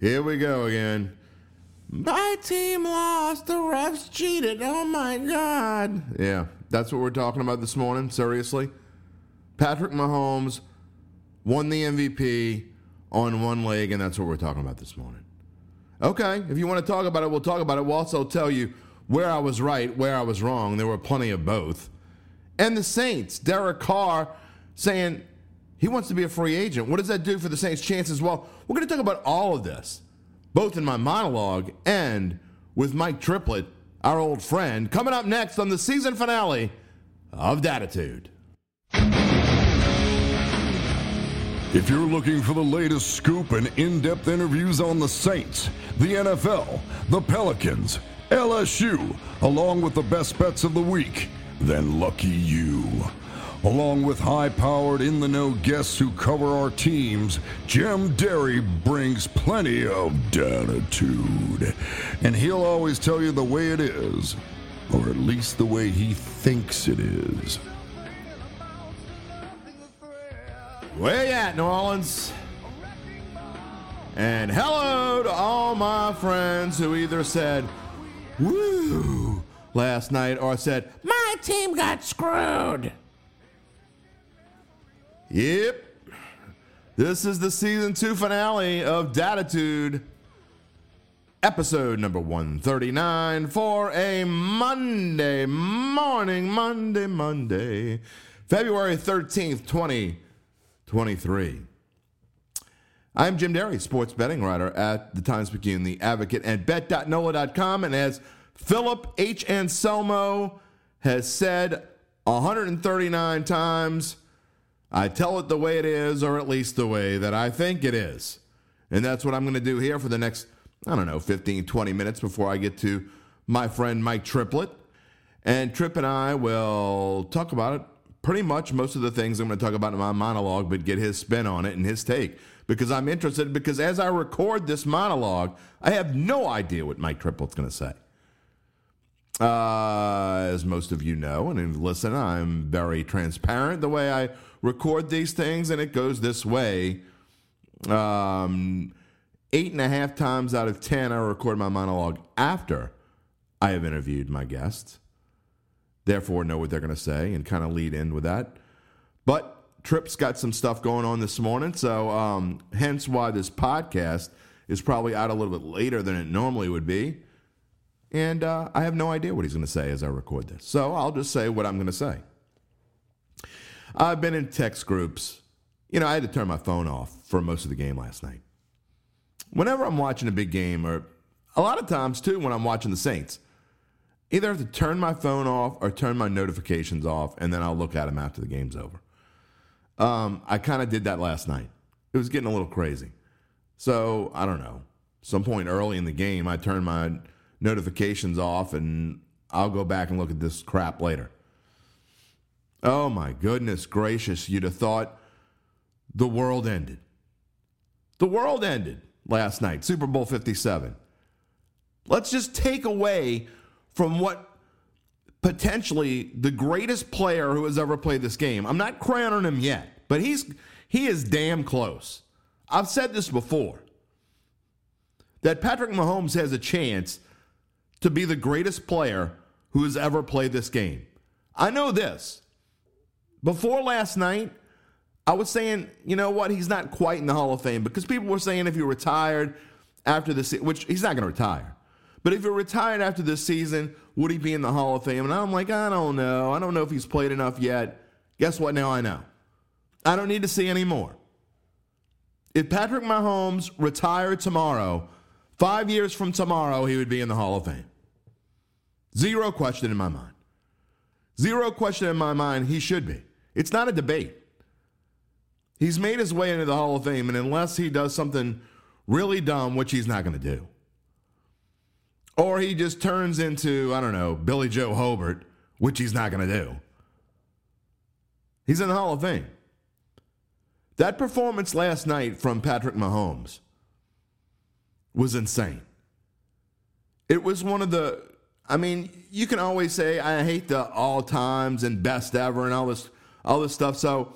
Here we go again. My team lost. The refs cheated. Oh my God. Yeah, that's what we're talking about this morning. Seriously. Patrick Mahomes won the MVP on one leg, and that's what we're talking about this morning. Okay, if you want to talk about it, we'll talk about it. We'll also tell you where I was right, where I was wrong. There were plenty of both. And the Saints, Derek Carr saying he wants to be a free agent. What does that do for the Saints' chances? Well, we're going to talk about all of this, both in my monologue and with Mike Triplett, our old friend, coming up next on the season finale of Datitude. If you're looking for the latest scoop and in depth interviews on the Saints, the NFL, the Pelicans, LSU, along with the best bets of the week, then lucky you. Along with high powered, in the know guests who cover our teams, Jim Derry brings plenty of datitude. And he'll always tell you the way it is, or at least the way he thinks it is. Where you at, New Orleans? And hello to all my friends who either said, woo, last night or said, my team got screwed. Yep. This is the season two finale of Datitude, episode number 139 for a Monday morning, Monday, Monday, February 13th, 2023. I'm Jim Derry, sports betting writer at the Times Picayune, the Advocate, and bet.nola.com. And as Philip H. Anselmo has said 139 times, I tell it the way it is, or at least the way that I think it is. And that's what I'm going to do here for the next, I don't know, 15, 20 minutes before I get to my friend Mike Triplett. And Tripp and I will talk about it pretty much most of the things I'm going to talk about in my monologue, but get his spin on it and his take because I'm interested. Because as I record this monologue, I have no idea what Mike Triplett's going to say. Uh, as most of you know, and listen, I'm very transparent the way I record these things, and it goes this way. Um, eight and a half times out of ten, I record my monologue after I have interviewed my guests. Therefore, know what they're going to say and kind of lead in with that. But Trip's got some stuff going on this morning, so um, hence why this podcast is probably out a little bit later than it normally would be. And uh, I have no idea what he's going to say as I record this. So I'll just say what I'm going to say. I've been in text groups. You know, I had to turn my phone off for most of the game last night. Whenever I'm watching a big game, or a lot of times too, when I'm watching the Saints, either I have to turn my phone off or turn my notifications off, and then I'll look at them after the game's over. Um, I kind of did that last night. It was getting a little crazy. So I don't know. Some point early in the game, I turned my notifications off, and I'll go back and look at this crap later. Oh my goodness gracious, you'd have thought the world ended. The world ended last night, Super Bowl 57. Let's just take away from what potentially the greatest player who has ever played this game. I'm not crowning him yet, but he's he is damn close. I've said this before. That Patrick Mahomes has a chance to be the greatest player who has ever played this game. I know this. Before last night, I was saying, you know what, he's not quite in the Hall of Fame because people were saying if he retired after this, which he's not going to retire, but if he retired after this season, would he be in the Hall of Fame? And I'm like, I don't know. I don't know if he's played enough yet. Guess what? Now I know. I don't need to see any more. If Patrick Mahomes retired tomorrow, five years from tomorrow, he would be in the Hall of Fame. Zero question in my mind. Zero question in my mind, he should be. It's not a debate. He's made his way into the Hall of Fame, and unless he does something really dumb, which he's not going to do, or he just turns into, I don't know, Billy Joe Hobert, which he's not going to do, he's in the Hall of Fame. That performance last night from Patrick Mahomes was insane. It was one of the I mean, you can always say I hate the all times and best ever and all this all this stuff. So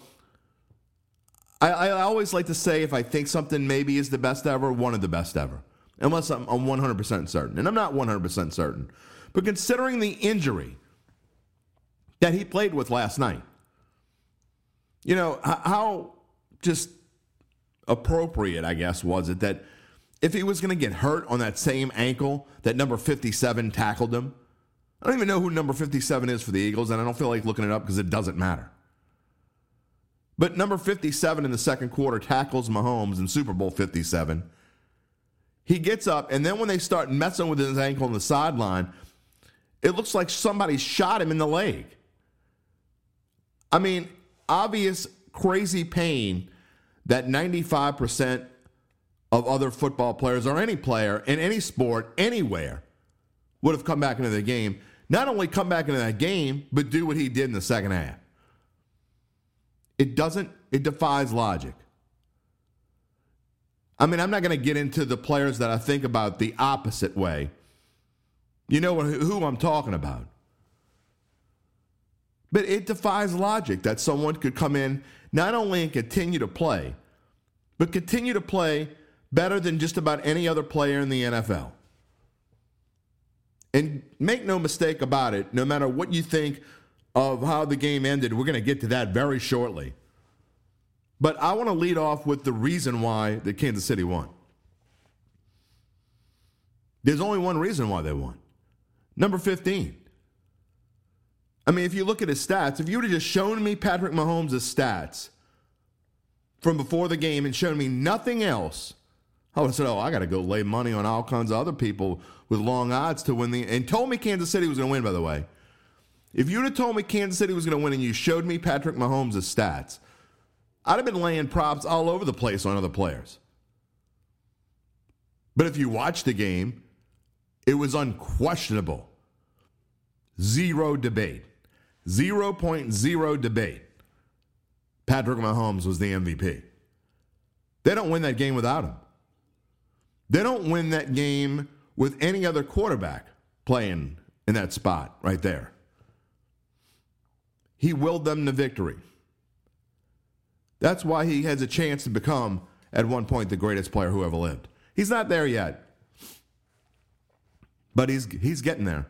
I, I always like to say if I think something maybe is the best ever, one of the best ever, unless I'm, I'm 100% certain. And I'm not 100% certain. But considering the injury that he played with last night, you know, how just appropriate, I guess, was it that if he was going to get hurt on that same ankle that number 57 tackled him, I don't even know who number 57 is for the Eagles, and I don't feel like looking it up because it doesn't matter. But number 57 in the second quarter tackles Mahomes in Super Bowl 57. He gets up, and then when they start messing with his ankle on the sideline, it looks like somebody shot him in the leg. I mean, obvious crazy pain that 95% of other football players or any player in any sport anywhere would have come back into the game. Not only come back into that game, but do what he did in the second half. It doesn't, it defies logic. I mean, I'm not going to get into the players that I think about the opposite way. You know who I'm talking about. But it defies logic that someone could come in not only and continue to play, but continue to play better than just about any other player in the NFL. And make no mistake about it, no matter what you think of how the game ended. We're going to get to that very shortly. But I want to lead off with the reason why the Kansas City won. There's only one reason why they won. Number 15. I mean, if you look at his stats, if you would have just shown me Patrick Mahomes' stats from before the game and shown me nothing else, I would have said, oh, I got to go lay money on all kinds of other people with long odds to win the. And told me Kansas City was going to win, by the way. If you'd have told me Kansas City was going to win and you showed me Patrick Mahomes' stats, I'd have been laying props all over the place on other players. But if you watch the game, it was unquestionable. Zero debate. 0.0 debate. Patrick Mahomes was the MVP. They don't win that game without him. They don't win that game with any other quarterback playing in that spot right there. He willed them to victory. That's why he has a chance to become, at one point, the greatest player who ever lived. He's not there yet, but he's, he's getting there.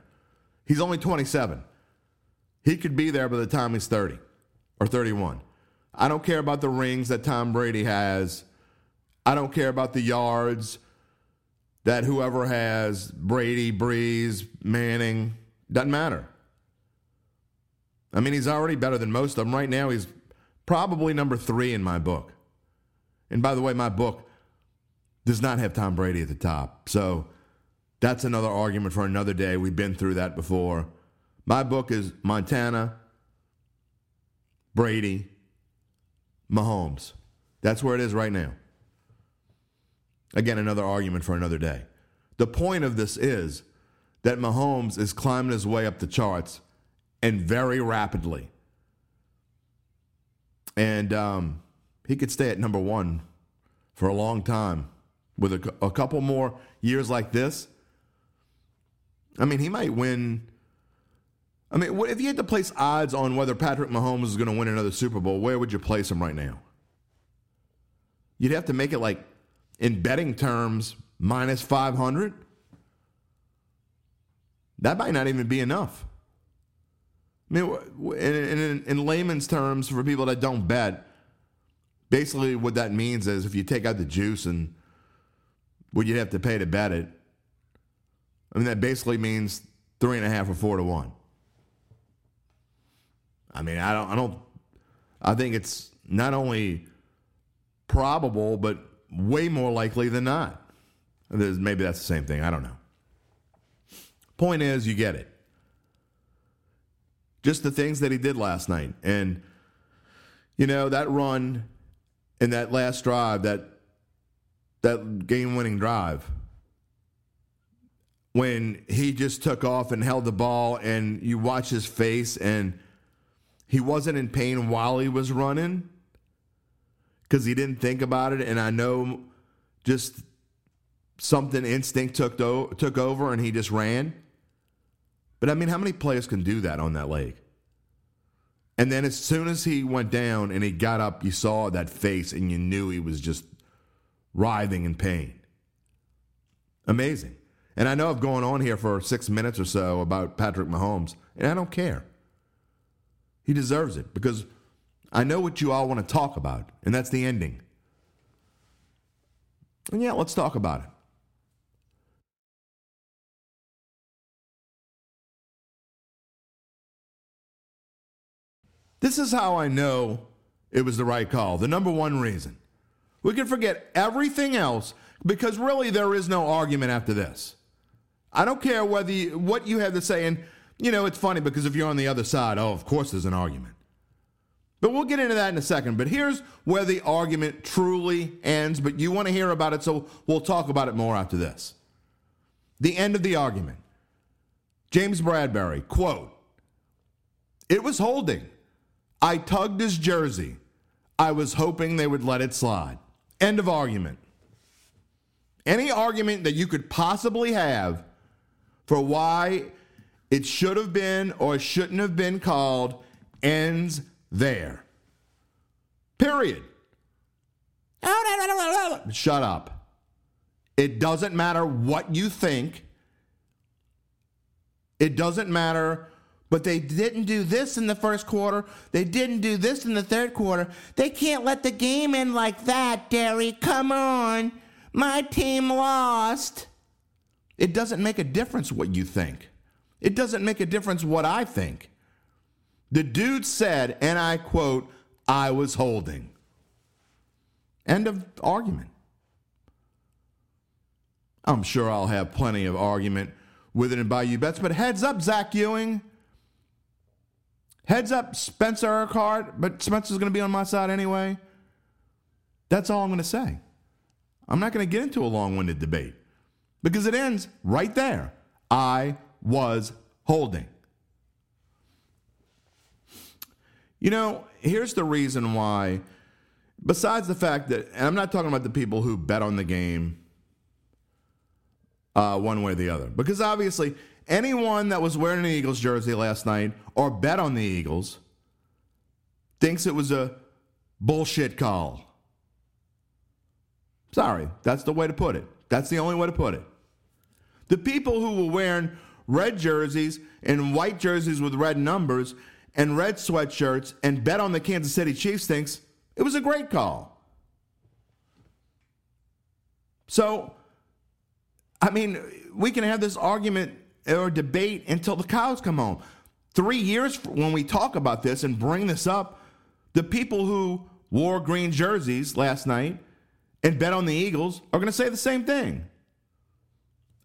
He's only 27. He could be there by the time he's 30 or 31. I don't care about the rings that Tom Brady has. I don't care about the yards that whoever has Brady, Brees, Manning, doesn't matter. I mean, he's already better than most of them. Right now, he's probably number three in my book. And by the way, my book does not have Tom Brady at the top. So that's another argument for another day. We've been through that before. My book is Montana, Brady, Mahomes. That's where it is right now. Again, another argument for another day. The point of this is that Mahomes is climbing his way up the charts and very rapidly. And um, he could stay at number one for a long time with a, a couple more years like this. I mean, he might win. I mean, if you had to place odds on whether Patrick Mahomes is going to win another Super Bowl, where would you place him right now? You'd have to make it like, in betting terms, minus 500. That might not even be enough. I mean, in, in, in layman's terms, for people that don't bet, basically what that means is if you take out the juice and what you'd have to pay to bet it, I mean, that basically means three and a half or four to one. I mean, I don't, I don't, I think it's not only probable, but way more likely than not. There's, maybe that's the same thing. I don't know. Point is, you get it just the things that he did last night. And, you know, that run and that last drive, that that game winning drive, when he just took off and held the ball and you watch his face and he wasn't in pain while he was running because he didn't think about it. And I know just something instinct took, took over and he just ran. But I mean, how many players can do that on that leg? And then as soon as he went down and he got up, you saw that face and you knew he was just writhing in pain. Amazing. And I know I've gone on here for six minutes or so about Patrick Mahomes, and I don't care. He deserves it because I know what you all want to talk about, and that's the ending. And yeah, let's talk about it. This is how I know it was the right call. The number one reason. We can forget everything else because really there is no argument after this. I don't care whether you, what you have to say. And, you know, it's funny because if you're on the other side, oh, of course there's an argument. But we'll get into that in a second. But here's where the argument truly ends. But you want to hear about it, so we'll talk about it more after this. The end of the argument. James Bradberry, quote, It was holding. I tugged his jersey. I was hoping they would let it slide. End of argument. Any argument that you could possibly have for why it should have been or shouldn't have been called ends there. Period. Shut up. It doesn't matter what you think. It doesn't matter but they didn't do this in the first quarter. They didn't do this in the third quarter. They can't let the game end like that, Derry. Come on. My team lost. It doesn't make a difference what you think. It doesn't make a difference what I think. The dude said, and I quote, I was holding. End of argument. I'm sure I'll have plenty of argument with it and Bayou Bets, but heads up, Zach Ewing. Heads up, Spencer Urquhart, but Spencer's going to be on my side anyway. That's all I'm going to say. I'm not going to get into a long winded debate because it ends right there. I was holding. You know, here's the reason why, besides the fact that, and I'm not talking about the people who bet on the game uh, one way or the other, because obviously anyone that was wearing an Eagles jersey last night or bet on the Eagles thinks it was a bullshit call. Sorry, that's the way to put it. That's the only way to put it. The people who were wearing red jerseys and white jerseys with red numbers and red sweatshirts and bet on the Kansas City Chiefs thinks it was a great call. So, I mean, we can have this argument or debate until the cows come home. Three years when we talk about this and bring this up, the people who wore green jerseys last night and bet on the Eagles are going to say the same thing.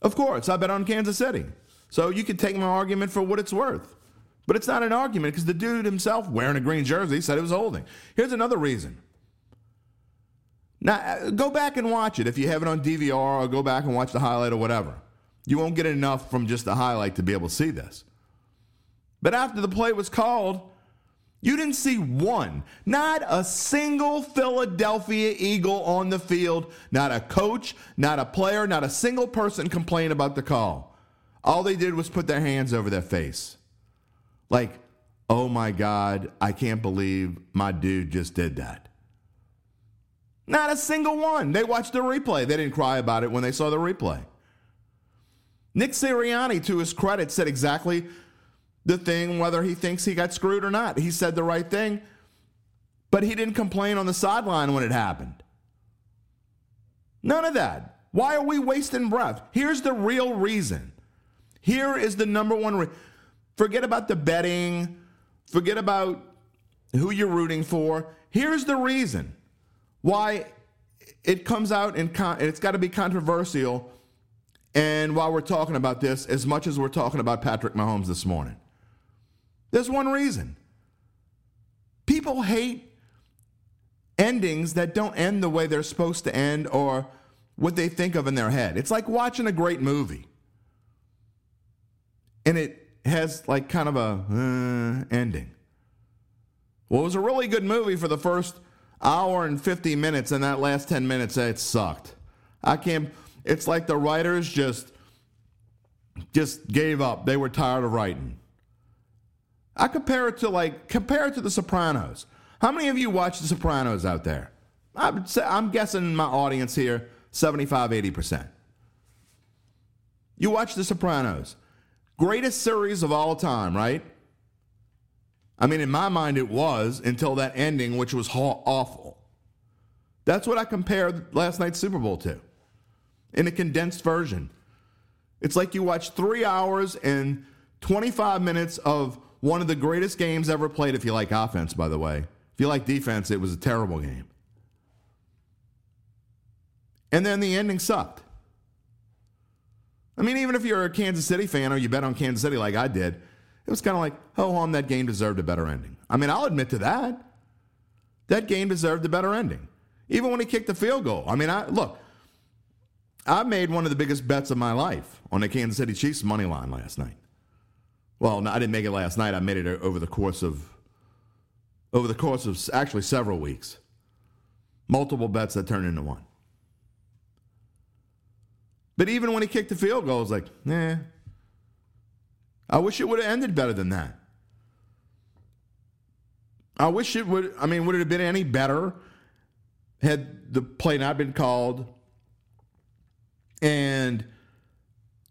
Of course, I bet on Kansas City. So you can take my argument for what it's worth. But it's not an argument because the dude himself, wearing a green jersey, said it was holding. Here's another reason. Now, uh, go back and watch it if you have it on DVR or go back and watch the highlight or whatever. You won't get enough from just the highlight to be able to see this. But after the play was called, you didn't see one, not a single Philadelphia Eagle on the field, not a coach, not a player, not a single person complain about the call. All they did was put their hands over their face. Like, oh my God, I can't believe my dude just did that. Not a single one. They watched the replay. They didn't cry about it when they saw the replay. Nick Sirianni, to his credit, said exactly the thing, whether he thinks he got screwed or not. He said the right thing, but he didn't complain on the sideline when it happened. None of that. Why are we wasting breath? Here's the real reason. Here is the number one. Forget about the betting, forget about who you're rooting for. Here's the reason why it comes out and con- it's got to be controversial and while we're talking about this, as much as we're talking about Patrick Mahomes this morning, there's one reason. People hate endings that don't end the way they're supposed to end or what they think of in their head. It's like watching a great movie. And it has like kind of a uh, ending. Well, it was a really good movie for the first hour and 50 minutes, and that last 10 minutes, it sucked. I can't. It's like the writers just just gave up. They were tired of writing. I compare it to like compare it to The Sopranos. How many of you watch The Sopranos out there? I would say, I'm guessing my audience here 75, 80%. You watch The Sopranos. Greatest series of all time, right? I mean, in my mind, it was until that ending, which was awful. That's what I compared last night's Super Bowl to in a condensed version. It's like you watch three hours and 25 minutes of one of the greatest games ever played, if you like offense, by the way. If you like defense, it was a terrible game. And then the ending sucked. I mean, even if you're a Kansas City fan or you bet on Kansas City like I did, it was kind of like, oh, on that game deserved a better ending. I mean, I'll admit to that. That game deserved a better ending. Even when he kicked the field goal. I mean, I look, I made one of the biggest bets of my life on the Kansas City Chiefs money line last night. Well, no, I didn't make it last night. I made it over the course of over the course of actually several weeks. Multiple bets that turned into one. But even when he kicked the field goal, I was like, nah. I wish it would have ended better than that. I wish it would. I mean, would it have been any better had the play not been called? And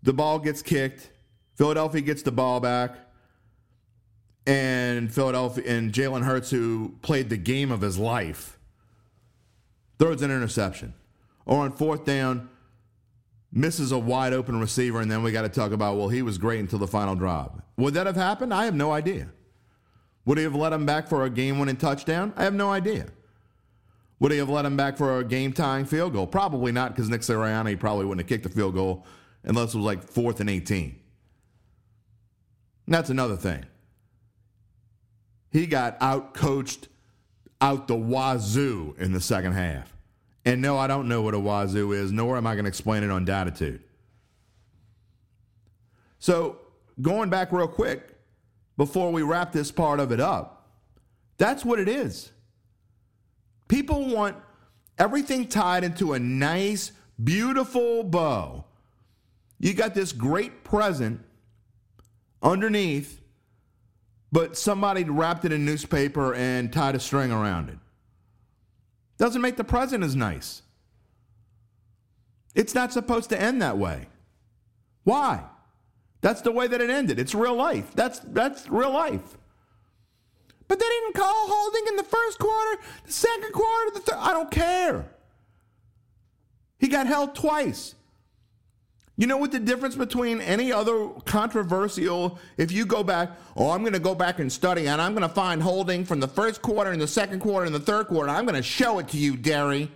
the ball gets kicked. Philadelphia gets the ball back, and Philadelphia and Jalen Hurts, who played the game of his life, throws an interception. Or on fourth down, misses a wide open receiver, and then we got to talk about well, he was great until the final drop. Would that have happened? I have no idea. Would he have let him back for a game-winning touchdown? I have no idea. Would he have let him back for a game tying field goal? Probably not, because Nick Sirianni probably wouldn't have kicked the field goal unless it was like fourth and 18. And that's another thing. He got out coached out the wazoo in the second half. And no, I don't know what a wazoo is, nor am I going to explain it on Datitude. So, going back real quick before we wrap this part of it up, that's what it is. People want everything tied into a nice, beautiful bow. You got this great present underneath, but somebody wrapped it in newspaper and tied a string around it. Doesn't make the present as nice. It's not supposed to end that way. Why? That's the way that it ended. It's real life. That's that's real life. But they didn't call holding in the first quarter, the second quarter, the third. I don't care. He got held twice. You know what the difference between any other controversial, if you go back, oh, I'm going to go back and study and I'm going to find holding from the first quarter and the second quarter and the third quarter. I'm going to show it to you, Derry.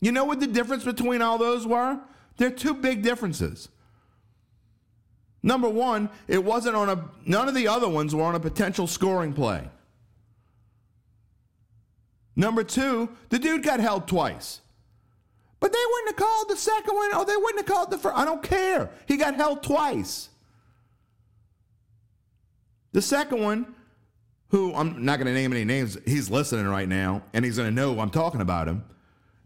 You know what the difference between all those were? They're two big differences. Number one, it wasn't on a, none of the other ones were on a potential scoring play. Number two, the dude got held twice. But they wouldn't have called the second one, or they wouldn't have called the first. I don't care. He got held twice. The second one, who I'm not going to name any names, he's listening right now, and he's going to know I'm talking about him.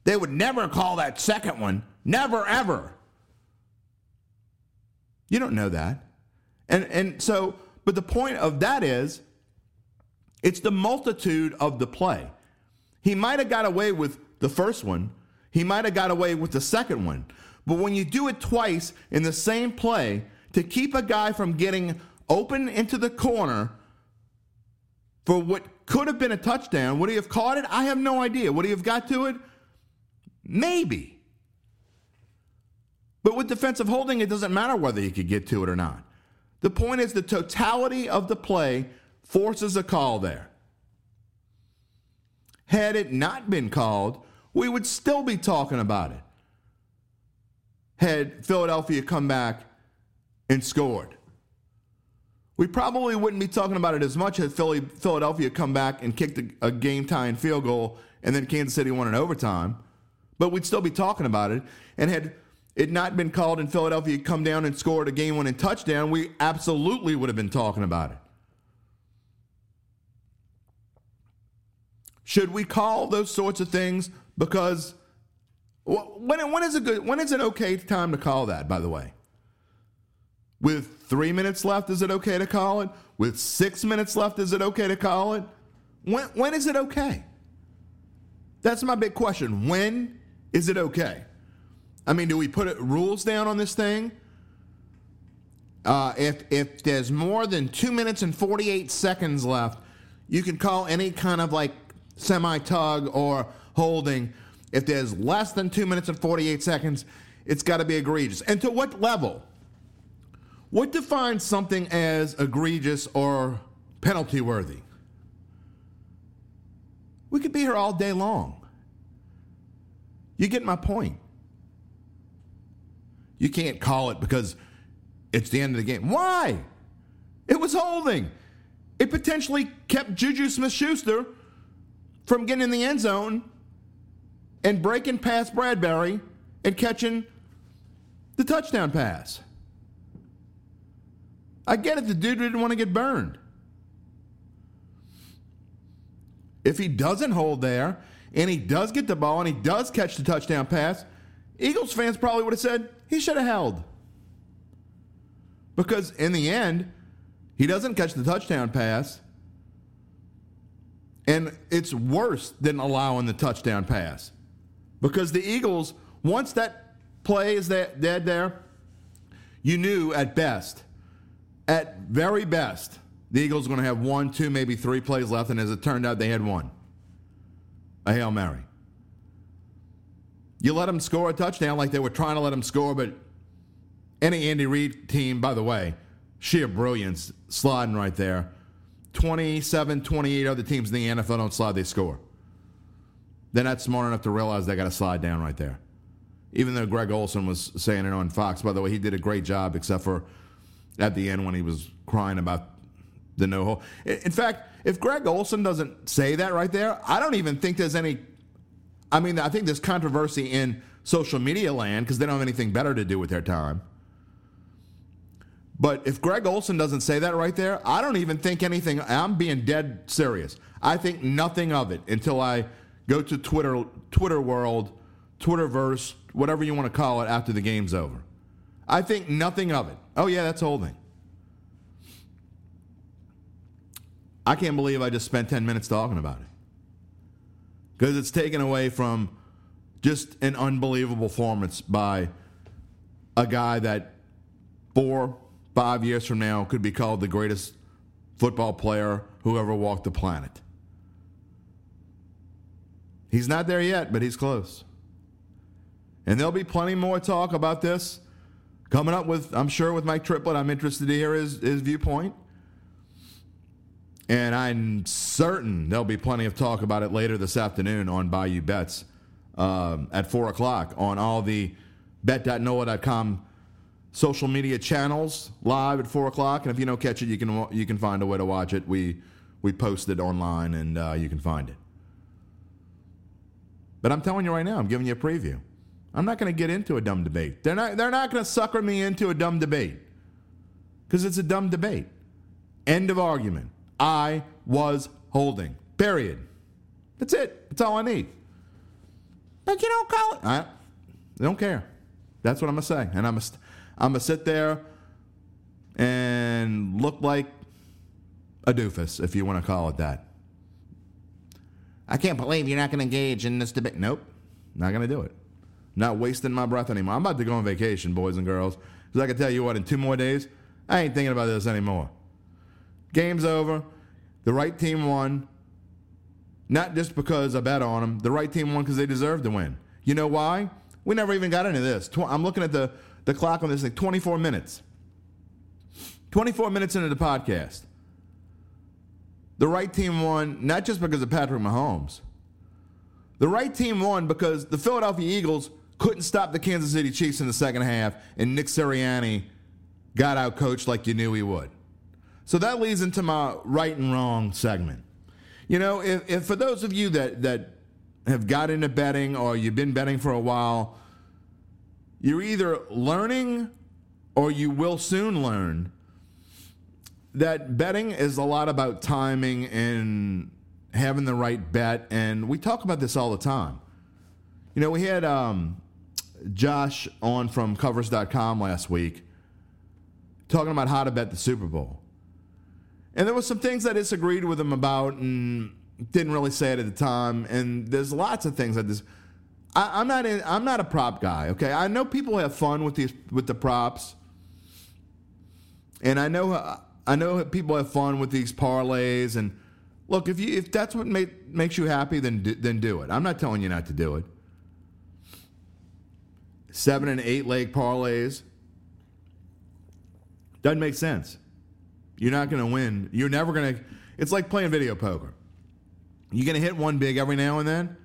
They would never call that second one. Never, ever. You don't know that. And, and so, but the point of that is, it's the multitude of the play. He might have got away with the first one. He might have got away with the second one. But when you do it twice in the same play to keep a guy from getting open into the corner for what could have been a touchdown, would he have caught it? I have no idea. Would he have got to it? Maybe. But with defensive holding, it doesn't matter whether he could get to it or not. The point is the totality of the play forces a call there. Had it not been called, we would still be talking about it. Had Philadelphia come back and scored. We probably wouldn't be talking about it as much had Philly, Philadelphia come back and kicked a, a game tying field goal and then Kansas City won in overtime. But we'd still be talking about it. And had it not been called and Philadelphia come down and scored a game winning touchdown, we absolutely would have been talking about it. Should we call those sorts of things? Because when, when is a good when is an okay time to call that? By the way, With three minutes left, is it okay to call it? With six minutes left, is it okay to call it? When, when is it okay? That's my big question. When is it okay? I mean, do we put it, rules down on this thing? Uh, if if there's more than two minutes and 48 seconds left, you can call any kind of like semi tug or holding. If there's less than two minutes and 48 seconds, it's got to be egregious. And to what level? What defines something as egregious or penalty worthy? We could be here all day long. You get my point. You can't call it because it's the end of the game. Why? It was holding. It potentially kept Juju Smith Schuster from getting in the end zone and breaking past Bradberry and catching the touchdown pass. I get it, the dude didn't want to get burned. If he doesn't hold there and he does get the ball and he does catch the touchdown pass, Eagles fans probably would have said he should have held. Because in the end, he doesn't catch the touchdown pass. And it's worse than allowing the touchdown pass. Because the Eagles, once that play is that dead there, you knew at best, at very best, the Eagles are going to have one, two, maybe three plays left. And as it turned out, they had one a Hail Mary. You let them score a touchdown like they were trying to let them score, but any Andy Reid team, by the way, sheer brilliance sliding right there. 27, 28 other teams in the NFL don't slide, they score. They're not smart enough to realize they got to slide down right there. Even though Greg Olsen was saying it on Fox, by the way, he did a great job, except for at the end when he was crying about the no hole. In fact, if Greg Olsen doesn't say that right there, I don't even think there's any. I mean, I think there's controversy in social media land because they don't have anything better to do with their time. But if Greg Olsen doesn't say that right there, I don't even think anything. I'm being dead serious. I think nothing of it until I go to Twitter, Twitter world, Twitterverse, whatever you want to call it, after the game's over. I think nothing of it. Oh yeah, that's holding. I can't believe I just spent 10 minutes talking about it. Because it's taken away from just an unbelievable performance by a guy that four, five years from now could be called the greatest football player who ever walked the planet. He's not there yet, but he's close. And there'll be plenty more talk about this coming up with, I'm sure, with Mike Triplett. I'm interested to hear his, his viewpoint. And I'm certain there'll be plenty of talk about it later this afternoon on Bayou Bets um, at 4 o'clock on all the bet.nola.com social media channels live at 4 o'clock. And if you don't catch it, you can, you can find a way to watch it. We, we post it online and uh, you can find it. But I'm telling you right now, I'm giving you a preview. I'm not going to get into a dumb debate. They're not, they're not going to sucker me into a dumb debate because it's a dumb debate. End of argument. I was holding. Period. That's it. That's all I need. But you don't call it. I, don't care. That's what I'm gonna say, and I'm gonna, I'm gonna sit there and look like a doofus, if you want to call it that. I can't believe you're not going to engage in this debate. Nope, not going to do it. Not wasting my breath anymore. I'm about to go on vacation, boys and girls. Because I can tell you what, in two more days, I ain't thinking about this anymore. Game's over. The right team won. Not just because I bet on them. The right team won because they deserved to win. You know why? We never even got into this. I'm looking at the, the clock on this thing 24 minutes. 24 minutes into the podcast. The right team won not just because of Patrick Mahomes. The right team won because the Philadelphia Eagles couldn't stop the Kansas City Chiefs in the second half, and Nick Sirianni got out coached like you knew he would. So that leads into my right and wrong segment. You know, if, if for those of you that, that have got into betting or you've been betting for a while, you're either learning or you will soon learn that betting is a lot about timing and having the right bet. And we talk about this all the time. You know, we had um, Josh on from covers.com last week talking about how to bet the Super Bowl. And there was some things I disagreed with him about and didn't really say it at the time. And there's lots of things that this. I, am not in, I'm not a prop guy. Okay, I know people have fun with these with the props, and I know uh, I know people have fun with these parlays. And look, if you if that's what make, makes you happy, then then do it. I'm not telling you not to do it. Seven and eight leg parlays doesn't make sense. You're not going to win. You're never going to. It's like playing video poker. You're going to hit one big every now and then,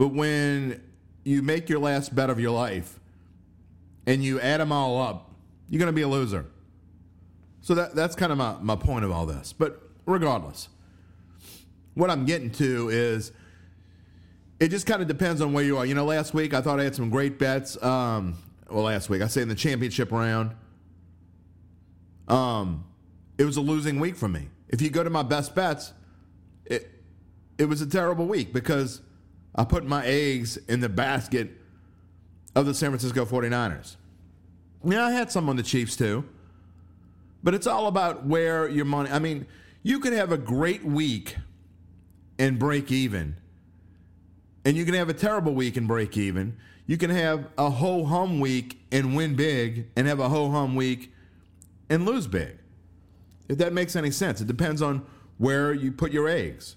but when you make your last bet of your life and you add them all up, you're going to be a loser. So that, that's kind of my, my point of all this. But regardless, what I'm getting to is it just kind of depends on where you are. You know, last week I thought I had some great bets. Um, well, last week I say in the championship round, um, it was a losing week for me. If you go to my best bets, it it was a terrible week because I put my eggs in the basket of the San Francisco 49ers. Yeah, I had some on the Chiefs too. But it's all about where your money. I mean, you could have a great week and break even. And you can have a terrible week and break even. You can have a ho hum week and win big and have a ho hum week and lose big. If that makes any sense, it depends on where you put your eggs.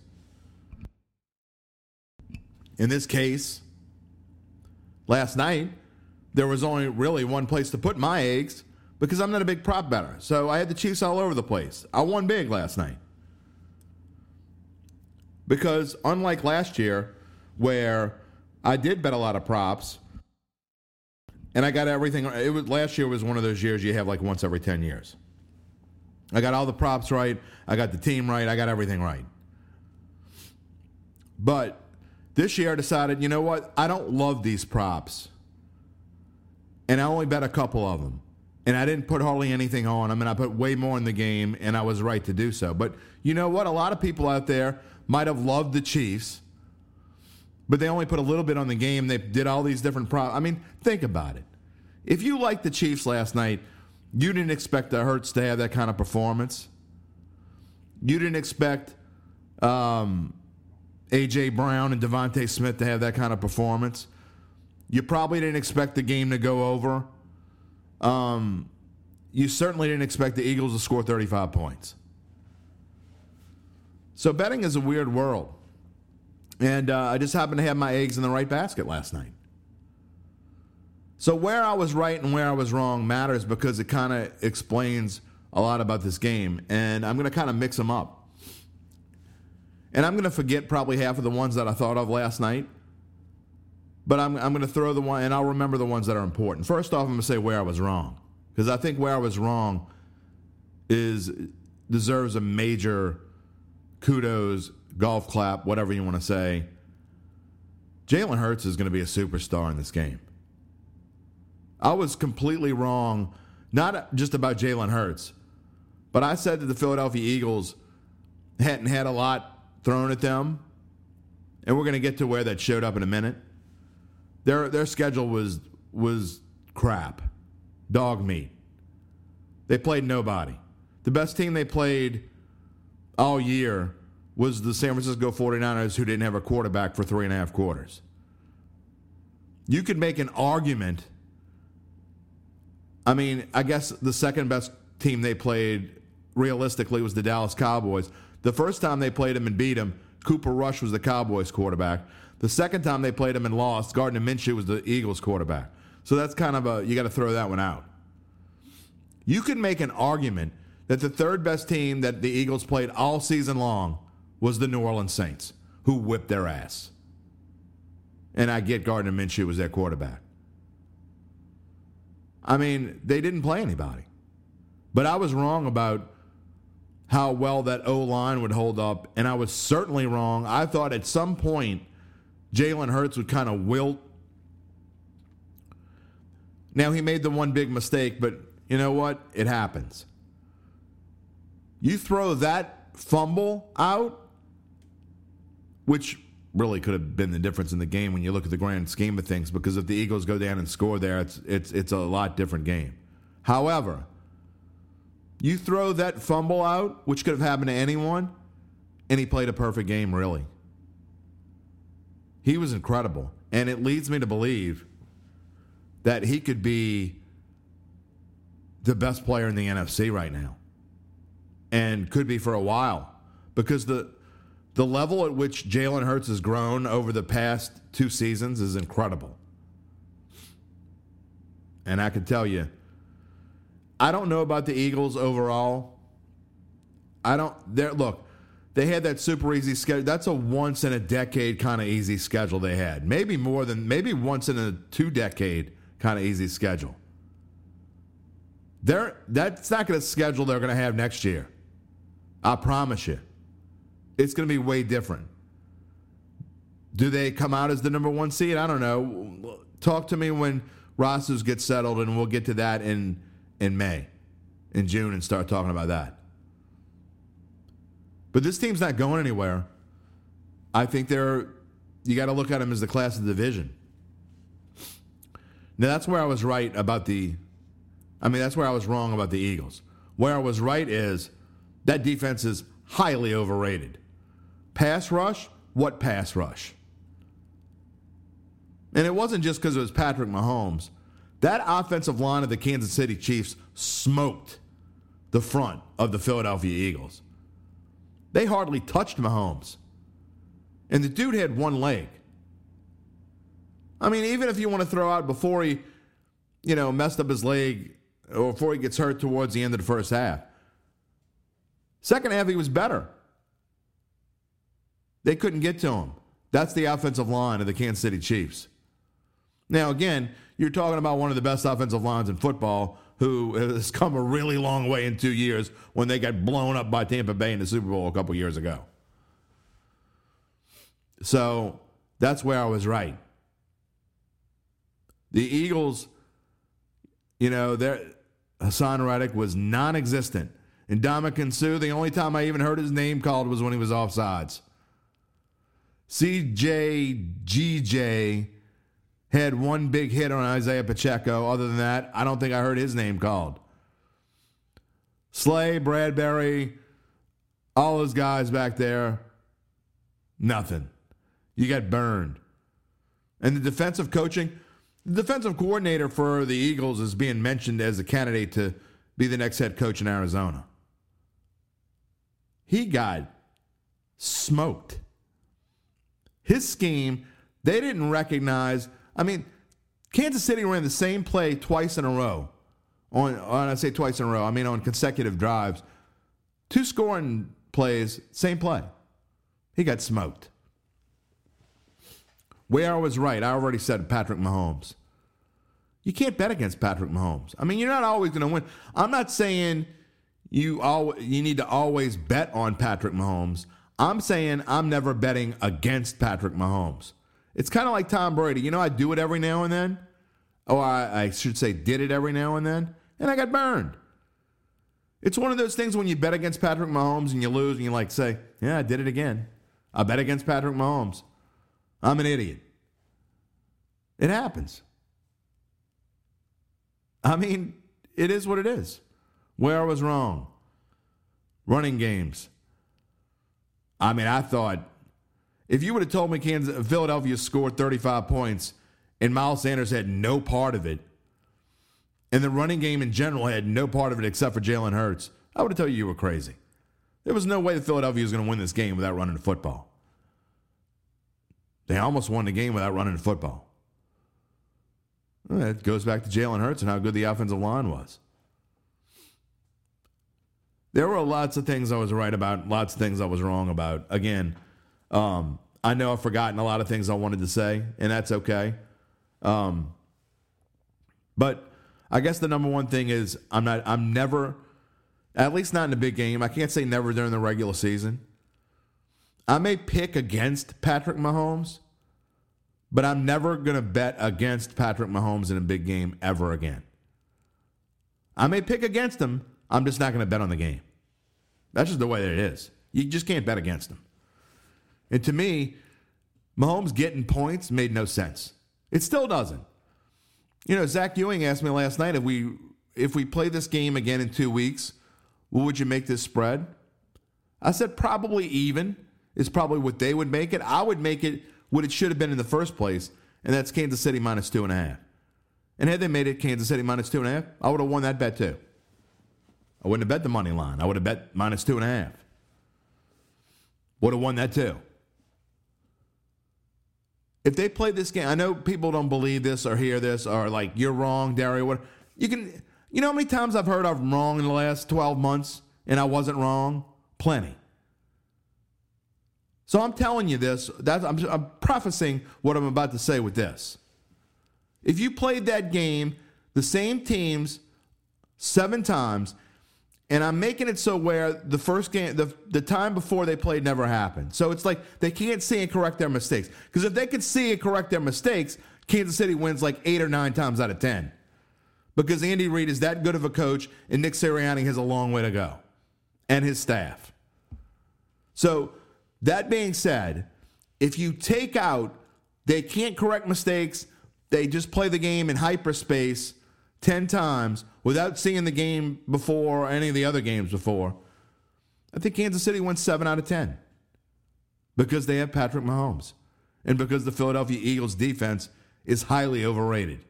In this case, last night, there was only really one place to put my eggs because I'm not a big prop better. So I had the Chiefs all over the place. I won big last night. Because unlike last year, where I did bet a lot of props, and I got everything. It was last year was one of those years you have like once every ten years. I got all the props right. I got the team right. I got everything right. But this year I decided, you know what? I don't love these props. And I only bet a couple of them. And I didn't put hardly anything on them. And I put way more in the game. And I was right to do so. But you know what? A lot of people out there might have loved the Chiefs but they only put a little bit on the game. They did all these different props. I mean, think about it. If you liked the Chiefs last night, you didn't expect the Hurts to have that kind of performance. You didn't expect um, A.J. Brown and DeVonta Smith to have that kind of performance. You probably didn't expect the game to go over. Um, you certainly didn't expect the Eagles to score 35 points. So betting is a weird world. And uh, I just happened to have my eggs in the right basket last night. So where I was right and where I was wrong matters because it kind of explains a lot about this game. And I'm going to kind of mix them up. And I'm going to forget probably half of the ones that I thought of last night. But I'm, I'm going to throw the one, and I'll remember the ones that are important. First off, I'm going to say where I was wrong. Because I think where I was wrong is deserves a major kudos golf clap, whatever you want to say. Jalen Hurts is going to be a superstar in this game. I was completely wrong, not just about Jalen Hurts, but I said that the Philadelphia Eagles hadn't had a lot thrown at them, and we're going to get to where that showed up in a minute. Their their schedule was was crap, dog meat. They played nobody. The best team they played all year was the San Francisco 49ers who didn't have a quarterback for three and a half quarters. You could make an argument. I mean, I guess the second best team they played realistically was the Dallas Cowboys. The first time they played him and beat him, Cooper Rush was the Cowboys quarterback. The second time they played him and lost, Gardner Minshew was the Eagles quarterback. So that's kind of a, you got to throw that one out. You could make an argument that the third best team that the Eagles played all season long was the New Orleans Saints, who whipped their ass. And I get Gardner Minshew was their quarterback. I mean, they didn't play anybody. But I was wrong about how well that O line would hold up, and I was certainly wrong. I thought at some point Jalen Hurts would kind of wilt. Now, he made the one big mistake, but you know what? It happens. You throw that fumble out, which really could have been the difference in the game when you look at the grand scheme of things. Because if the Eagles go down and score there, it's it's it's a lot different game. However, You throw that fumble out, which could have happened to anyone, and he played a perfect game, really. He was incredible. And it leads me to believe that he could be the best player in the NFC right now. And could be for a while. Because the the level at which Jalen Hurts has grown over the past two seasons is incredible. And I can tell you, I don't know about the Eagles overall. I don't. There, look, they had that super easy schedule. That's a once in a decade kind of easy schedule they had. Maybe more than maybe once in a two decade kind of easy schedule. They're, that's not going to schedule they're going to have next year. I promise you. It's going to be way different. Do they come out as the number one seed? I don't know. Talk to me when rosters get settled, and we'll get to that in in May, in June, and start talking about that. But this team's not going anywhere. I think they're. You got to look at them as the class of the division. Now that's where I was right about the. I mean, that's where I was wrong about the Eagles. Where I was right is that defense is highly overrated. Pass rush? What pass rush? And it wasn't just because it was Patrick Mahomes. That offensive line of the Kansas City Chiefs smoked the front of the Philadelphia Eagles. They hardly touched Mahomes. And the dude had one leg. I mean, even if you want to throw out before he, you know, messed up his leg or before he gets hurt towards the end of the first half. Second half, he was better. They couldn't get to him. That's the offensive line of the Kansas City Chiefs. Now, again, you're talking about one of the best offensive lines in football who has come a really long way in two years when they got blown up by Tampa Bay in the Super Bowl a couple years ago. So that's where I was right. The Eagles, you know, their Haason Reddick was non existent. And Ndamukong Suh, the only time I even heard his name called was when he was offsides. CJGJ had one big hit on Isaiah Pacheco. Other than that, I don't think I heard his name called. Slay, Bradberry, all those guys back there, nothing. You got burned. And the defensive coaching, the defensive coordinator for the Eagles is being mentioned as a candidate to be the next head coach in Arizona. He got smoked. His scheme, they didn't recognize I mean, Kansas City ran the same play twice in a row. On, I say twice in a row, I mean on consecutive drives. Two scoring plays, same play. He got smoked. Where I was right, I already said Patrick Mahomes. You can't bet against Patrick Mahomes. I mean, you're not always going to win. I'm not saying you all you need to always bet on Patrick Mahomes. I'm saying I'm never betting against Patrick Mahomes. It's kind of like Tom Brady. You know, I do it every now and then. Oh, I, I should say, did it every now and then, and I got burned. It's one of those things when you bet against Patrick Mahomes and you lose, and you like say, "Yeah, I did it again. I bet against Patrick Mahomes. I'm an idiot." It happens. I mean, it is what it is. Where I was wrong. Running games. I mean, I thought if you would have told me Kansas Philadelphia scored 35 points and Miles Sanders had no part of it, and the running game in general had no part of it except for Jalen Hurts, I would have told you you were crazy. There was no way that Philadelphia was going to win this game without running the football. They almost won the game without running the football. It goes back to Jalen Hurts and how good the offensive line was. There were lots of things I was right about, lots of things I was wrong about. Again, um, I know I've forgotten a lot of things I wanted to say, and that's okay. Um, but I guess the number one thing is I'm not. I'm never, at least not in a big game. I can't say never during the regular season. I may pick against Patrick Mahomes, but I'm never going to bet against Patrick Mahomes in a big game ever again. I may pick against him. I'm just not going to bet on the game. That's just the way that it is. You just can't bet against him. And to me, Mahomes getting points made no sense. It still doesn't. You know, Zach Ewing asked me last night if we if we play this game again in two weeks, What would you make this spread? I said probably even is probably what they would make it. I would make it what it should have been in the first place, and that's Kansas City minus two and a half. And had they made it Kansas City minus two and a half, I would have won that bet too. I wouldn't have bet the money line. I would have bet minus two and a half. Would have won that too. If they play this game, I know people don't believe this or hear this or like you're wrong, Dario. What you can, you know how many times I've heard I'm wrong in the last 12 months and I wasn't wrong? Plenty. So I'm telling you this. That's, I'm, I'm prefacing what I'm about to say with this. If you played that game, the same teams seven times, and I'm making it so where the first game, the, the time before they played never happened. So it's like they can't see and correct their mistakes. Because if they could see and correct their mistakes, Kansas City wins like eight or nine times out of 10. Because Andy Reid is that good of a coach, and Nick Sirianni has a long way to go, and his staff. So, that being said, if you take out, they can't correct mistakes, they just play the game in hyperspace 10 times without seeing the game before or any of the other games before, I think Kansas City wins 7 out of 10 because they have Patrick Mahomes and because the Philadelphia Eagles defense is highly overrated.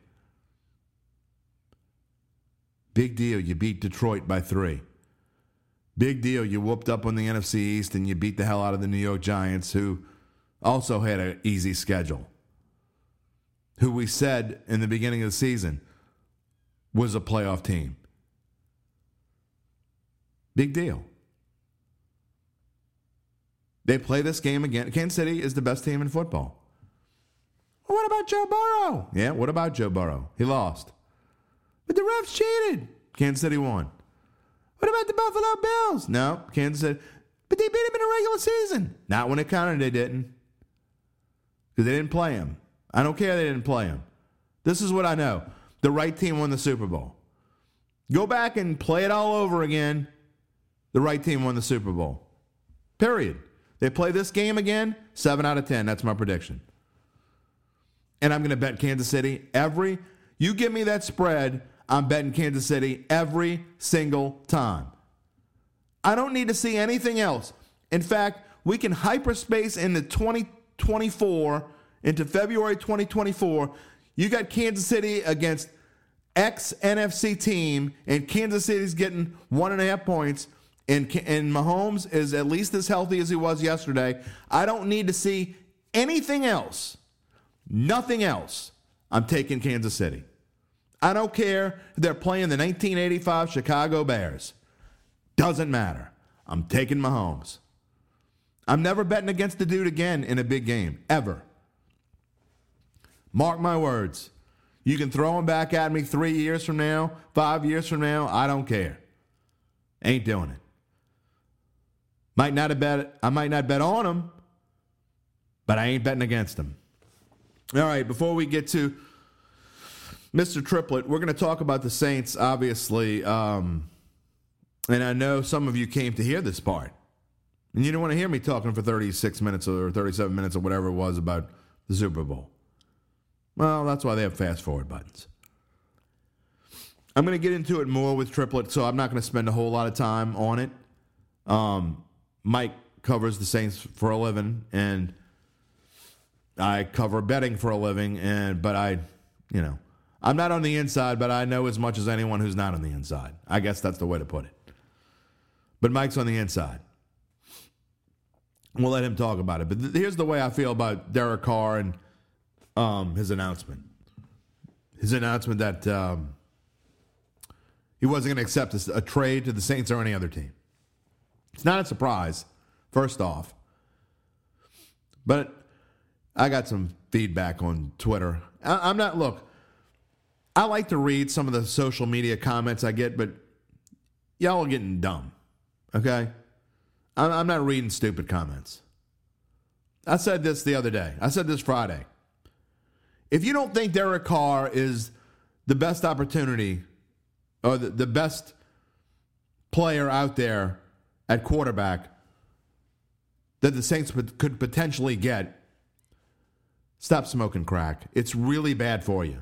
Big deal, you beat Detroit by three. Big deal, you whooped up on the NFC East and you beat the hell out of the New York Giants, who also had an easy schedule who we said in the beginning of the season was a playoff team. Big deal. They play this game again. Kansas City is the best team in football. What about Joe Burrow? Yeah, what about Joe Burrow? He lost. But the refs cheated. Kansas City won. What about the Buffalo Bills? No, Kansas City. But they beat him in a regular season. Not when it counted, they didn't. Because they didn't play him. I don't care they didn't play him. This is what I know. The right team won the Super Bowl. Go back and play it all over again. The right team won the Super Bowl. Period. They play this game again, 7 out of 10. That's my prediction. And I'm going to bet Kansas City every you give me that spread, I'm betting Kansas City every single time. I don't need to see anything else. In fact, we can hyperspace into 2024 into February 2024, you got Kansas City against ex NFC team, and Kansas City's getting one and a half points, and, and Mahomes is at least as healthy as he was yesterday. I don't need to see anything else, nothing else. I'm taking Kansas City. I don't care if they're playing the 1985 Chicago Bears. Doesn't matter. I'm taking Mahomes. I'm never betting against the dude again in a big game, ever. Mark my words. You can throw them back at me three years from now, five years from now. I don't care. Ain't doing it. Might not have bet. I might not bet on them, but I ain't betting against them. All right. Before we get to Mr. Triplett, we're going to talk about the Saints, obviously. Um, and I know some of you came to hear this part, and you didn't want to hear me talking for 36 minutes or 37 minutes or whatever it was about the Super Bowl. Well, that's why they have fast forward buttons. I'm going to get into it more with Triplett, so I'm not going to spend a whole lot of time on it. Um, Mike covers the Saints for a living, and I cover betting for a living, and but I, you know, I'm not on the inside, but I know as much as anyone who's not on the inside. I guess that's the way to put it. But Mike's on the inside. We'll let him talk about it. But th- here's the way I feel about Derek Carr and um, his announcement. His announcement that um, he wasn't going to accept a, a trade to the Saints or any other team. It's not a surprise, first off. But I got some feedback on Twitter. I, I'm not, look, I like to read some of the social media comments I get, but y'all are getting dumb. Okay? I'm, I'm not reading stupid comments. I said this the other day. I said this Friday. If you don't think Derek Carr is the best opportunity or the, the best player out there at quarterback that the Saints could potentially get, stop smoking crack. It's really bad for you.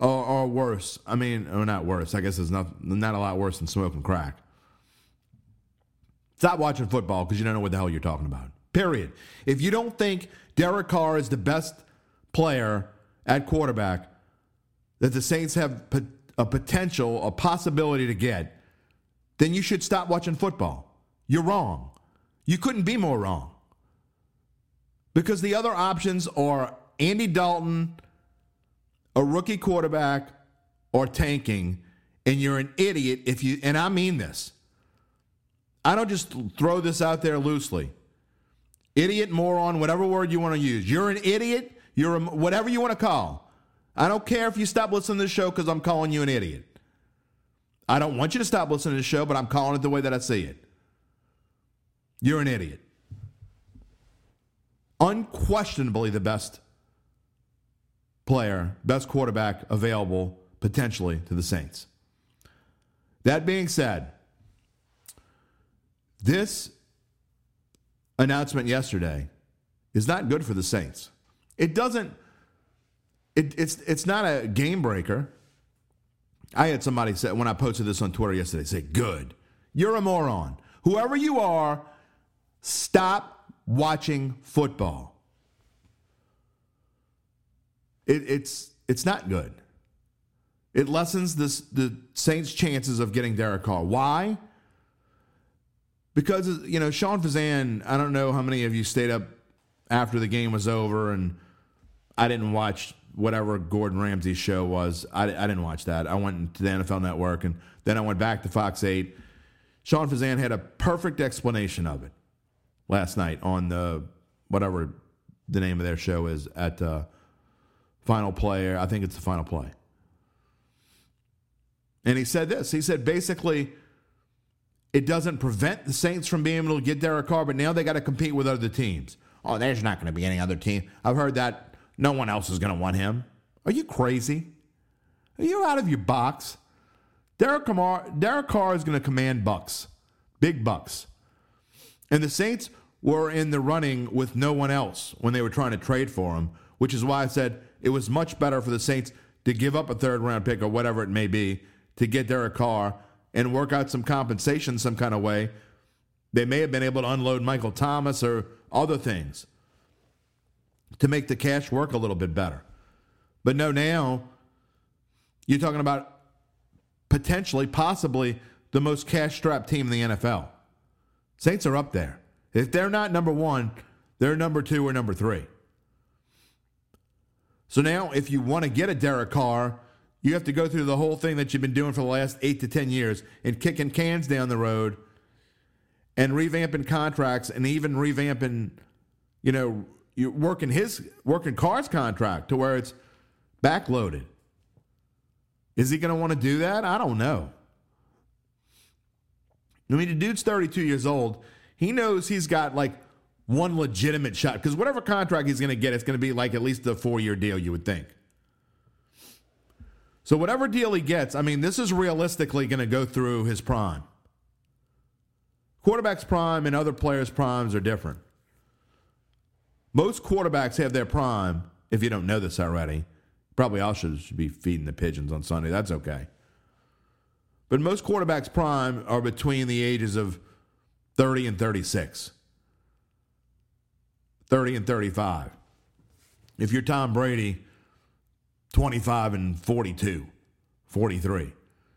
Or, or worse. I mean, or not worse. I guess it's not, not a lot worse than smoking crack. Stop watching football because you don't know what the hell you're talking about. Period. If you don't think Derek Carr is the best player at quarterback that the Saints have a potential, a possibility to get, then you should stop watching football. You're wrong. You couldn't be more wrong. Because the other options are Andy Dalton, a rookie quarterback, or tanking, and you're an idiot if you, and I mean this. I don't just throw this out there loosely. Idiot, moron, whatever word you want to use. You're an idiot. You're a, whatever you want to call. I don't care if you stop listening to the show because I'm calling you an idiot. I don't want you to stop listening to the show, but I'm calling it the way that I see it. You're an idiot. Unquestionably the best player, best quarterback available potentially to the Saints. That being said, this announcement yesterday is not good for the Saints. It doesn't. It, it's it's not a game breaker. I had somebody say when I posted this on Twitter yesterday, say, "Good, you're a moron. Whoever you are, stop watching football. It, it's it's not good. It lessens this, the Saints' chances of getting Derek Carr. Why? Because you know Sean Fazende. I don't know how many of you stayed up after the game was over, and I didn't watch whatever Gordon Ramsay's show was. I, I didn't watch that. I went to the NFL Network, and then I went back to Fox Eight. Sean Fazende had a perfect explanation of it last night on the whatever the name of their show is at uh, Final Play. I think it's the Final Play. And he said this. He said basically, it doesn't prevent the Saints from being able to get Derek Carr, but now they got to compete with other teams. Oh, there's not going to be any other team. I've heard that no one else is going to want him. Are you crazy? Are you out of your box? Derek Carr, Derek Carr is going to command bucks, big bucks. And the Saints were in the running with no one else when they were trying to trade for him, which is why I said it was much better for the Saints to give up a third round pick or whatever it may be to get Derek Carr and work out some compensation some kind of way. They may have been able to unload Michael Thomas or other things to make the cash work a little bit better. But no, now you're talking about potentially, possibly the most cash strapped team in the NFL. Saints are up there. If they're not number one, they're number two or number three. So now, if you want to get a Derek Carr, you have to go through the whole thing that you've been doing for the last eight to 10 years and kicking cans down the road and revamping contracts and even revamping, you know, you working his working Carr's contract to where it's backloaded. Is he going to want to do that? I don't know. I mean, the dude's 32 years old. He knows he's got like one legitimate shot because whatever contract he's going to get, it's going to be like at least a four year deal, you would think. So, whatever deal he gets, I mean, this is realistically going to go through his prime. Quarterback's prime and other players' primes are different. Most quarterbacks have their prime, if you don't know this already. Probably I should, should be feeding the pigeons on Sunday. That's okay. But most quarterbacks' prime are between the ages of 30 and 36, 30 and 35. If you're Tom Brady, 25 and 42, 43.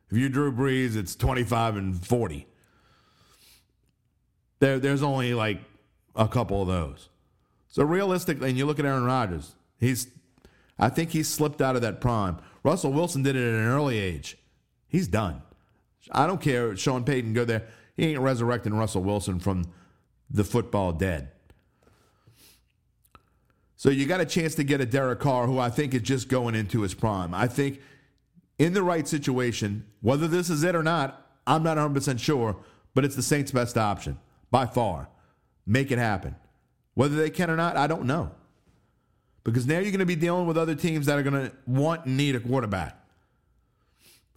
If you're Drew Brees, it's 25 and 40. There, there's only like a couple of those. So realistically, and you look at Aaron Rodgers, he's, I think he's slipped out of that prime. Russell Wilson did it at an early age. He's done. I don't care. Sean Payton go there. He ain't resurrecting Russell Wilson from the football dead. So you got a chance to get a Derek Carr, who I think is just going into his prime. I think in the right situation, whether this is it or not, I'm not 100% sure, but it's the Saints' best option by far. Make it happen. Whether they can or not, I don't know. Because now you're going to be dealing with other teams that are going to want and need a quarterback.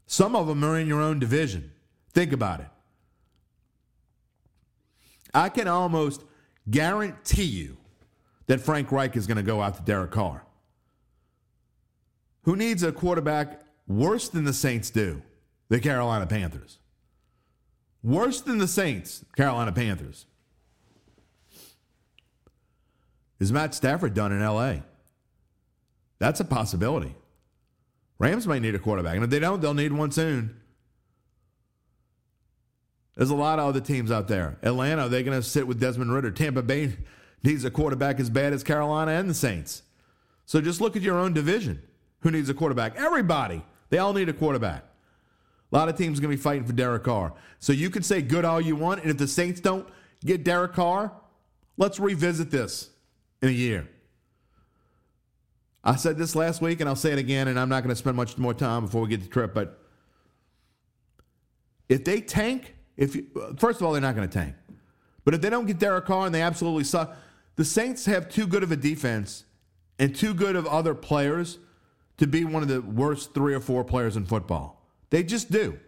Some of them are in your own division. Think about it. I can almost guarantee you that Frank Reich is going to go out to Derek Carr. Who needs a quarterback worse than the Saints do? The Carolina Panthers. worse than the Saints, Carolina Panthers. Is Matt Stafford done in LA? That's a possibility. Rams might need a quarterback. And if they don't, they'll need one soon. There's a lot of other teams out there. Atlanta, they're going to sit with Desmond Ridder. Tampa Bay needs a quarterback as bad as Carolina and the Saints. So just look at your own division. Who needs a quarterback? Everybody. They all need a quarterback. A lot of teams are going to be fighting for Derek Carr. So you can say good all you want. And if the Saints don't get Derek Carr, let's revisit this in a year. I said this last week and I'll say it again, and I'm not going to spend much more time before we get to trip. But if they tank, if you, first of all, they're not going to tank. But if they don't get Derek Carr and they absolutely suck, the Saints have too good of a defense and too good of other players to be one of the worst three or four players in football. They just do.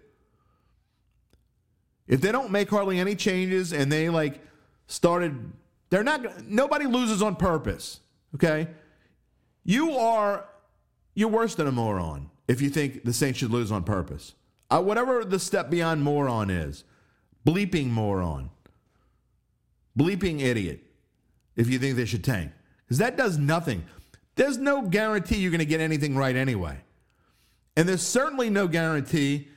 If they don't make hardly any changes and they like started, they're not. Nobody loses on purpose. Okay, you are you're worse than a moron if you think the Saints should lose on purpose. Uh, whatever the step beyond moron is, bleeping moron, bleeping idiot. If you think they should tank, because that does nothing. There's no guarantee you're going to get anything right anyway. And there's certainly no guarantee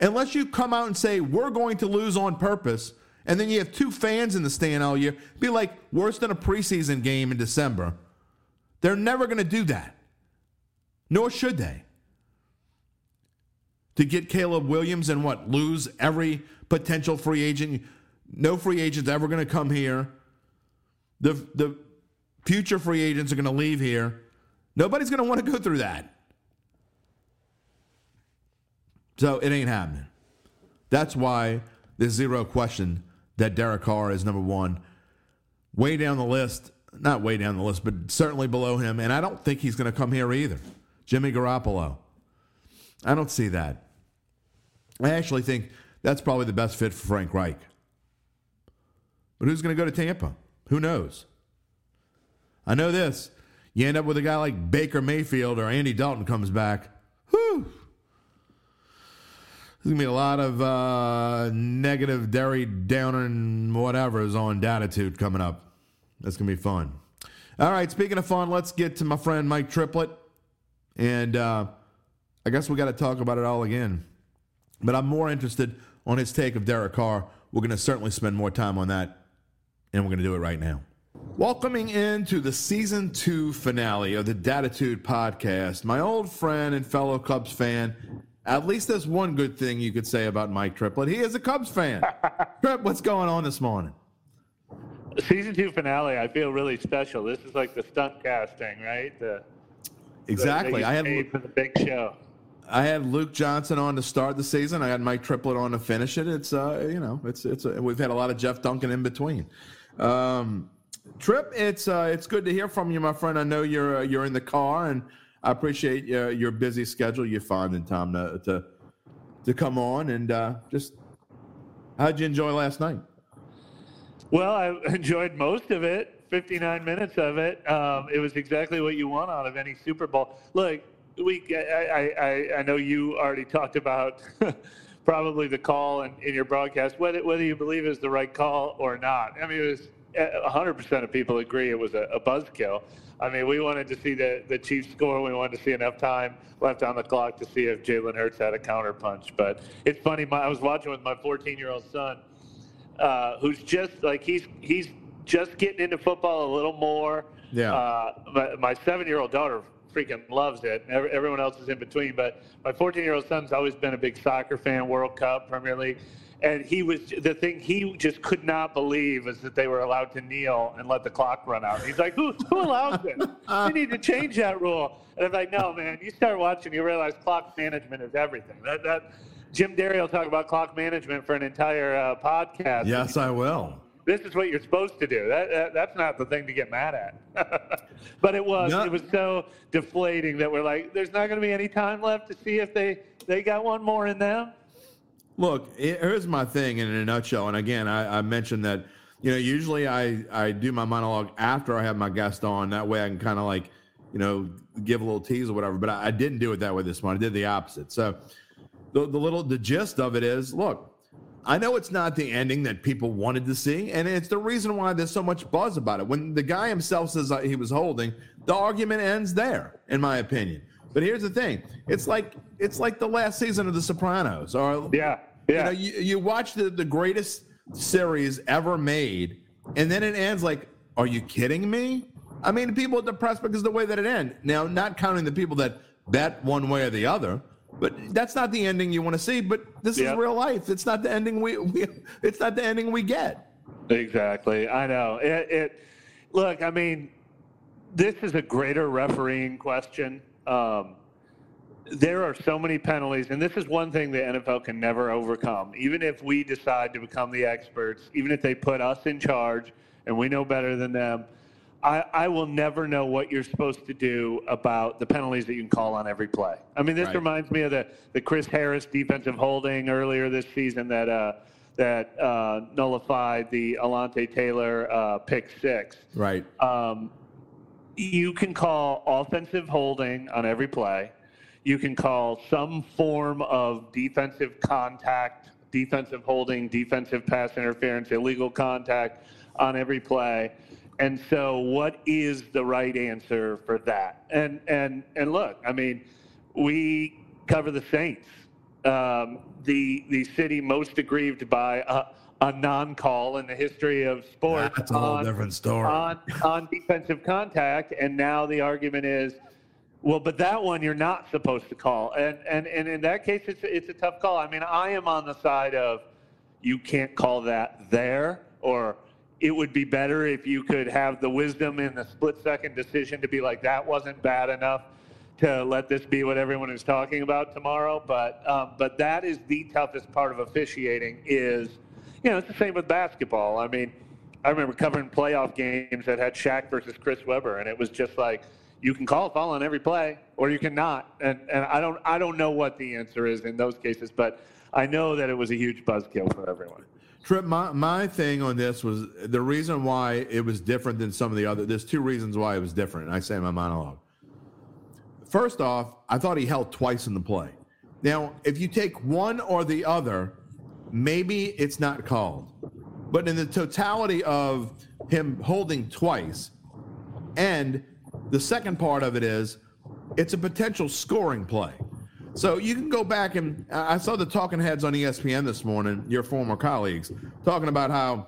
unless you come out and say, we're going to lose on purpose, and then you have two fans in the stand all year, be like worse than a preseason game in December. They're never going to do that, nor should they. To get Caleb Williams and what, lose every potential free agent? No free agent's ever going to come here. The, the future free agents are going to leave here. Nobody's going to want to go through that. So it ain't happening. That's why there's zero question that Derek Carr is number one. Way down the list, not way down the list, but certainly below him. And I don't think he's going to come here either. Jimmy Garoppolo. I don't see that. I actually think that's probably the best fit for Frank Reich. But who's going to go to Tampa? Who knows? I know this. You end up with a guy like Baker Mayfield or Andy Dalton comes back. There's to be a lot of uh, negative, dairy downer, and whatever's on attitude coming up. That's to be fun. All right, speaking of fun, let's get to my friend Mike Triplett. And uh, I guess we got to talk about it all again. But I'm more interested on his take of Derek Carr. We're to certainly spend more time on that, and we're to do it right now. Welcoming into the season two finale of the Datitude podcast, my old friend and fellow Cubs fan, at least there's one good thing you could say about Mike Triplett. He is a Cubs fan. Trip, what's going on this morning? Season two finale. I feel really special. This is like the stunt casting, right? The, exactly. The, I had for the big show. I had Luke Johnson on to start the season. I had Mike Triplett on to finish it. It's uh, you know, it's it's a, we've had a lot of Jeff Duncan in between. Um, Trip, it's uh, it's good to hear from you, my friend. I know you're uh, you're in the car and I appreciate uh, your busy schedule. You're finding time to to, to come on and uh, just how'd you enjoy last night? Well, I enjoyed most of it. 59 minutes of it. Um, it was exactly what you want out of any Super Bowl. Look, we I, I, I know you already talked about probably the call in, in your broadcast, whether whether you believe is the right call or not. I mean, it was 100% of people agree it was a, a buzzkill. I mean, we wanted to see the, the Chiefs score. We wanted to see enough time left on the clock to see if Jalen Hurts had a counterpunch. But it's funny. My, I was watching with my 14 year old son, uh, who's just like he's he's just getting into football a little more. Yeah. Uh, my, my seven year old daughter freaking loves it. Everyone else is in between. But my 14 year old son's always been a big soccer fan, World Cup, Premier League and he was the thing he just could not believe is that they were allowed to kneel and let the clock run out. He's like, who, who allows it? We need to change that rule. And I'm like, no, man. You start watching, you realize clock management is everything. That that Jim Derry will talk about clock management for an entire uh, podcast. Yes, I will. This is what you're supposed to do. That, that that's not the thing to get mad at. but it was. No. It was so deflating that we're like, there's not going to be any time left to see if they they got one more in them. Look, here's my thing in a nutshell. And again, I, I mentioned that you know usually I I do my monologue after I have my guest on. That way I can kind of like you know give a little tease or whatever. But I, I didn't do it that way this morning. I did the opposite. So the, the little the gist of it is, look, I know it's not the ending that people wanted to see, and it's the reason why there's so much buzz about it. When the guy himself says uh, he was holding, the argument ends there, in my opinion. But here's the thing: it's like it's like the last season of The Sopranos, or yeah, yeah. You know, you, you watch the, the greatest series ever made, and then it ends like, are you kidding me? I mean, people are depressed because of the way that it ends. Now, not counting the people that bet one way or the other, but that's not the ending you want to see. But this is real life. It's not the ending we, we it's not the ending we get. Exactly. I know. It, it look, I mean, this is a greater refereeing question. Um, there are so many penalties, and this is one thing the NFL can never overcome. Even if we decide to become the experts, even if they put us in charge and we know better than them, I, I will never know what you're supposed to do about the penalties that you can call on every play. I mean, this right. reminds me of the, the Chris Harris defensive holding earlier this season that uh, that uh, nullified the Alontae Taylor uh, pick six. Right. Um, you can call offensive holding on every play. You can call some form of defensive contact, defensive holding, defensive pass interference, illegal contact on every play. And so, what is the right answer for that? And and and look, I mean, we cover the Saints, um, the the city most aggrieved by a, a non-call in the history of sports. That's a whole on, different story. On, on defensive contact, and now the argument is, well, but that one you're not supposed to call, and and and in that case, it's it's a tough call. I mean, I am on the side of you can't call that there, or it would be better if you could have the wisdom in the split-second decision to be like that wasn't bad enough to let this be what everyone is talking about tomorrow. But um, but that is the toughest part of officiating is you know, it's the same with basketball. I mean, I remember covering playoff games that had Shaq versus Chris Webber, and it was just like you can call a foul on every play, or you cannot. And and I don't I don't know what the answer is in those cases, but I know that it was a huge buzzkill for everyone. Trip, my, my thing on this was the reason why it was different than some of the other. There's two reasons why it was different. I say in my monologue. First off, I thought he held twice in the play. Now, if you take one or the other, maybe it's not called. But in the totality of him holding twice, and the second part of it is it's a potential scoring play. So you can go back and I saw the talking heads on ESPN this morning, your former colleagues, talking about how,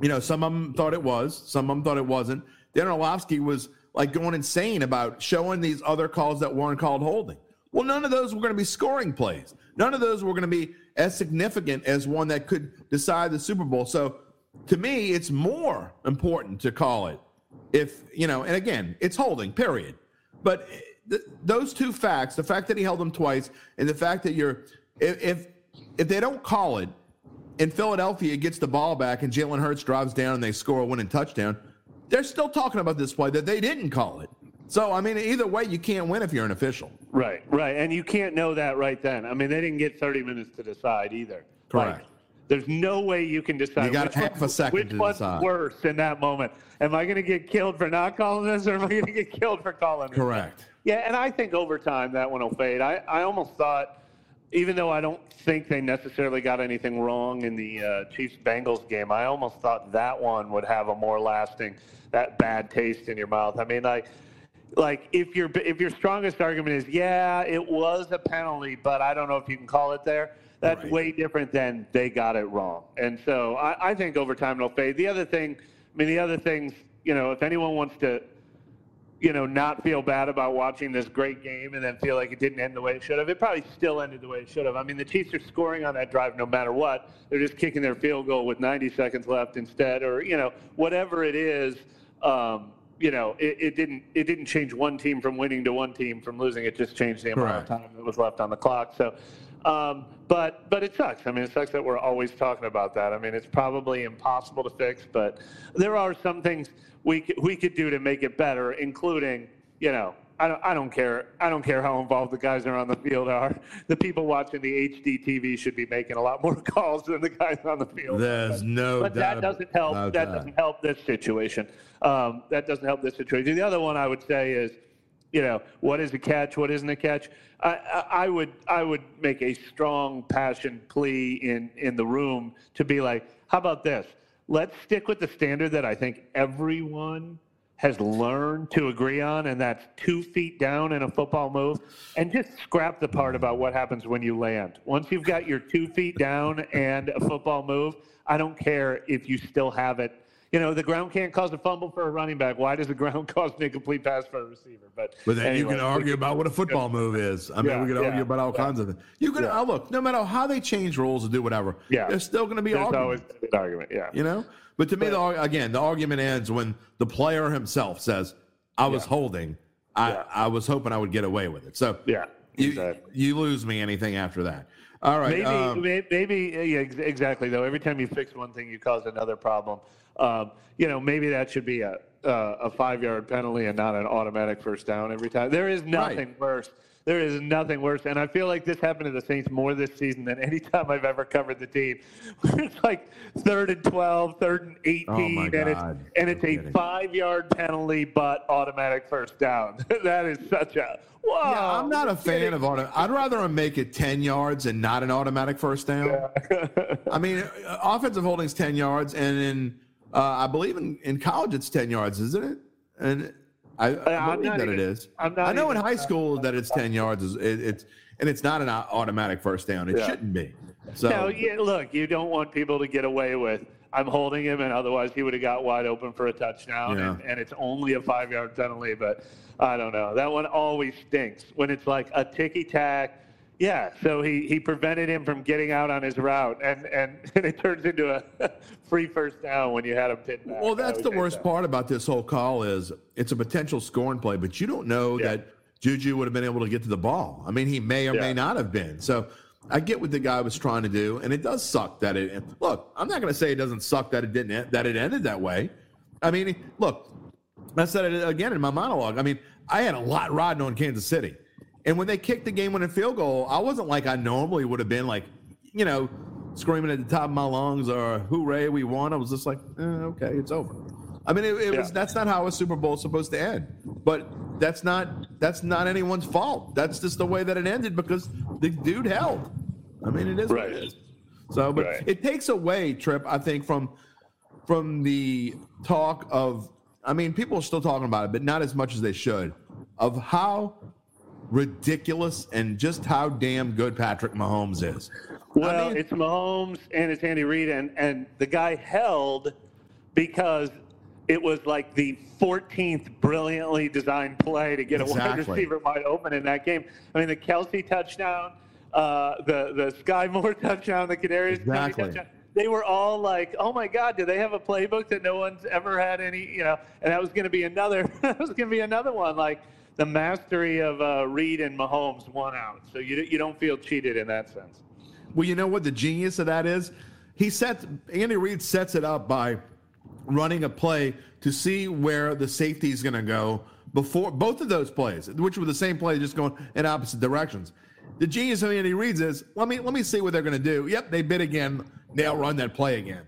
you know, some of them thought it was, some of them thought it wasn't. Dan Orlovsky was like going insane about showing these other calls that weren't called holding. Well, none of those were going to be scoring plays. None of those were going to be as significant as one that could decide the Super Bowl. So to me, it's more important to call it if, you know, and again, it's holding, period. But eh, th- those two facts, the fact that he held them twice and the fact that you're, if, if, if they don't call it and Philadelphia gets the ball back and Jalen Hurts drives down and they score a winning touchdown, they're still talking about this play that they didn't call it. So, I mean, either way, you can't win if you're an official. Right, right. And you can't know that right then. I mean, they didn't get 30 minutes to decide either. Correct. Like, there's no way you can decide. You got which half a second which to one's decide. worse in that moment? Am I going to get killed for not calling this, or am I going to get killed for calling this? Correct. Yeah, and I think over time that one will fade. I, I almost thought, even though I don't think they necessarily got anything wrong in the uh, Chiefs Bengals game, I almost thought that one would have a more lasting, that bad taste in your mouth. I mean, like like if your if your strongest argument is yeah it was a penalty but i don't know if you can call it there that's right. way different than they got it wrong. And so I, I think over time it'll fade. The other thing i mean the other things you know if anyone wants to you know not feel bad about watching this great game and then feel like it didn't end the way it should have it probably still ended the way it should have. I mean the chiefs are scoring on that drive no matter what. They're just kicking their field goal with 90 seconds left instead or you know whatever it is um, you know, it, it, didn't it didn't change one team from winning to one team from losing. It just changed the amount of time that was left on the clock. So, um, but but it sucks. I mean, it sucks that we're always talking about that. I mean, it's probably impossible to fix, but there are some things we we could do to make it better, including you know I don't, I don't care. I don't care how involved the guys are on the field are. The people watching the HD TV should be making a lot more calls than the guys on the field. There's but, no but that doesn't help. That doesn't help this situation. Um, that doesn't help this situation. The other one I would say is, you know, what is a catch, what isn't a catch. I, I, I would I would make a strong passion plea in in the room to be like, how about this? Let's stick with the standard that I think everyone has learned to agree on, and that's two feet down in a football move, and just scrap the part about what happens when you land. Once you've got your two feet down and a football move, I don't care if you still have it you know, the ground can't cause a fumble for a running back. Why does the ground cause an incomplete pass for a receiver? But, but then anyway, you can argue about what a football move is. I mean, Yeah, we can yeah, argue about all yeah. kinds of things. You can uh, look, no matter how they change rules or do whatever, Yeah. there's still going to be There's always an argument. Yeah. you know. But to me, the, again, the argument ends when the player himself says, "I was Yeah. holding. I, Yeah. I was hoping I would get away with it." So Yeah. you, exactly. you lose me anything after that. All right. Maybe, um, maybe, yeah, exactly. Though every time you fix one thing, you cause another problem. Um, you know, maybe that should be a uh, a five yard penalty and not an automatic first down every time. There is nothing worse. There is nothing worse, and I feel like this happened to the Saints more this season than any time I've ever covered the team. it's like third and 12, third and 18, Oh, and it's and it's a five yard penalty but automatic first down. that is such a whoa. yeah, I'm not a fan of auto. I'd rather make it ten yards and not an automatic first down. I mean, uh, offensive holding's ten yards, and in uh, I believe in, in college it's ten yards, isn't it? And I, I believe not that even- is. I'm not I know in high school that it's ten yards. Is it, it's and it's not an automatic first down. It Yeah. shouldn't be. So Now, yeah, look, you don't want people to get away with. I'm holding him, and otherwise he would have got wide open for a touchdown, Yeah. and, and it's only a five yard penalty. But I don't know. That one always stinks when it's like a ticky tack. Yeah, so he, he prevented him from getting out on his route, and, and, and it turns into a free first down when you had him pinned back. Well, that's the worst so. part about this whole call is it's a potential scoring play, but you don't know Yeah. that Juju would have been able to get to the ball. I mean, he may or may not have been. So I get what the guy was trying to do, and it does suck that it. Look, I'm not going to say it doesn't suck that it didn't that it ended that way. I mean, look, I said it again in my monologue. I mean, I had a lot riding on Kansas City, and when they kicked the game-winning field goal, I wasn't like I normally would have been, like, you know, screaming at the top of my lungs or "Hooray, we won!" I was just like, eh, "Okay, it's over." I mean, it, it was that's not how a Super Bowl is supposed to end, but that's not that's not anyone's fault. That's just the way that it ended because the dude held. I mean, it is what Right. it is. So, but Right. it takes away Trip. I think from from the talk of, I mean, people are still talking about it, but not as much as they should, of how ridiculous and just how damn good Patrick Mahomes is. Well, I mean, it's Mahomes and it's Andy Reid, and, and the guy held because it was like the 14th brilliantly designed play to get a wide receiver wide open in that game. I mean, the Kelce touchdown, uh, the the Skyy Moore touchdown, the Toney Exactly. touchdown. They were all like, "Oh my God, do they have a playbook that no one's ever had any?" You know, and that was going to be another. that was going to be another one. Like the mastery of uh, Reid and Mahomes won out, so you you don't feel cheated in that sense. Well, you know what the genius of that is? He sets Andy Reid sets it up by running a play to see where the safety is going to go before both of those plays, which were the same play, just going in opposite directions. The genius of Andy Reid's is let me let me see what they're going to do. Yep, they bid again. They'll run that play again.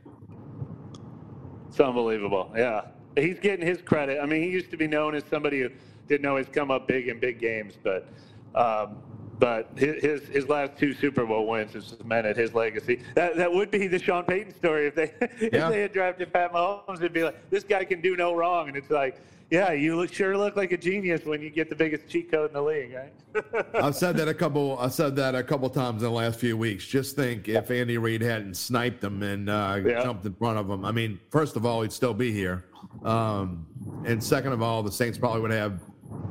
It's unbelievable. Yeah. He's getting his credit. I mean, he used to be known as somebody who didn't always come up big in big games, but um, but his, his last two Super Bowl wins has cemented his legacy. That that would be the Sean Payton story if they if Yeah. they had drafted Pat Mahomes. It'd be like this guy can do no wrong, and it's like, yeah, you look, sure look like a genius when you get the biggest cheat code in the league, right? I've said that a couple. I said that a couple times in the last few weeks. Just think if Andy Reid hadn't sniped him and uh, Yeah. jumped in front of him. I mean, first of all, he'd still be here, um, and second of all, the Saints probably would have.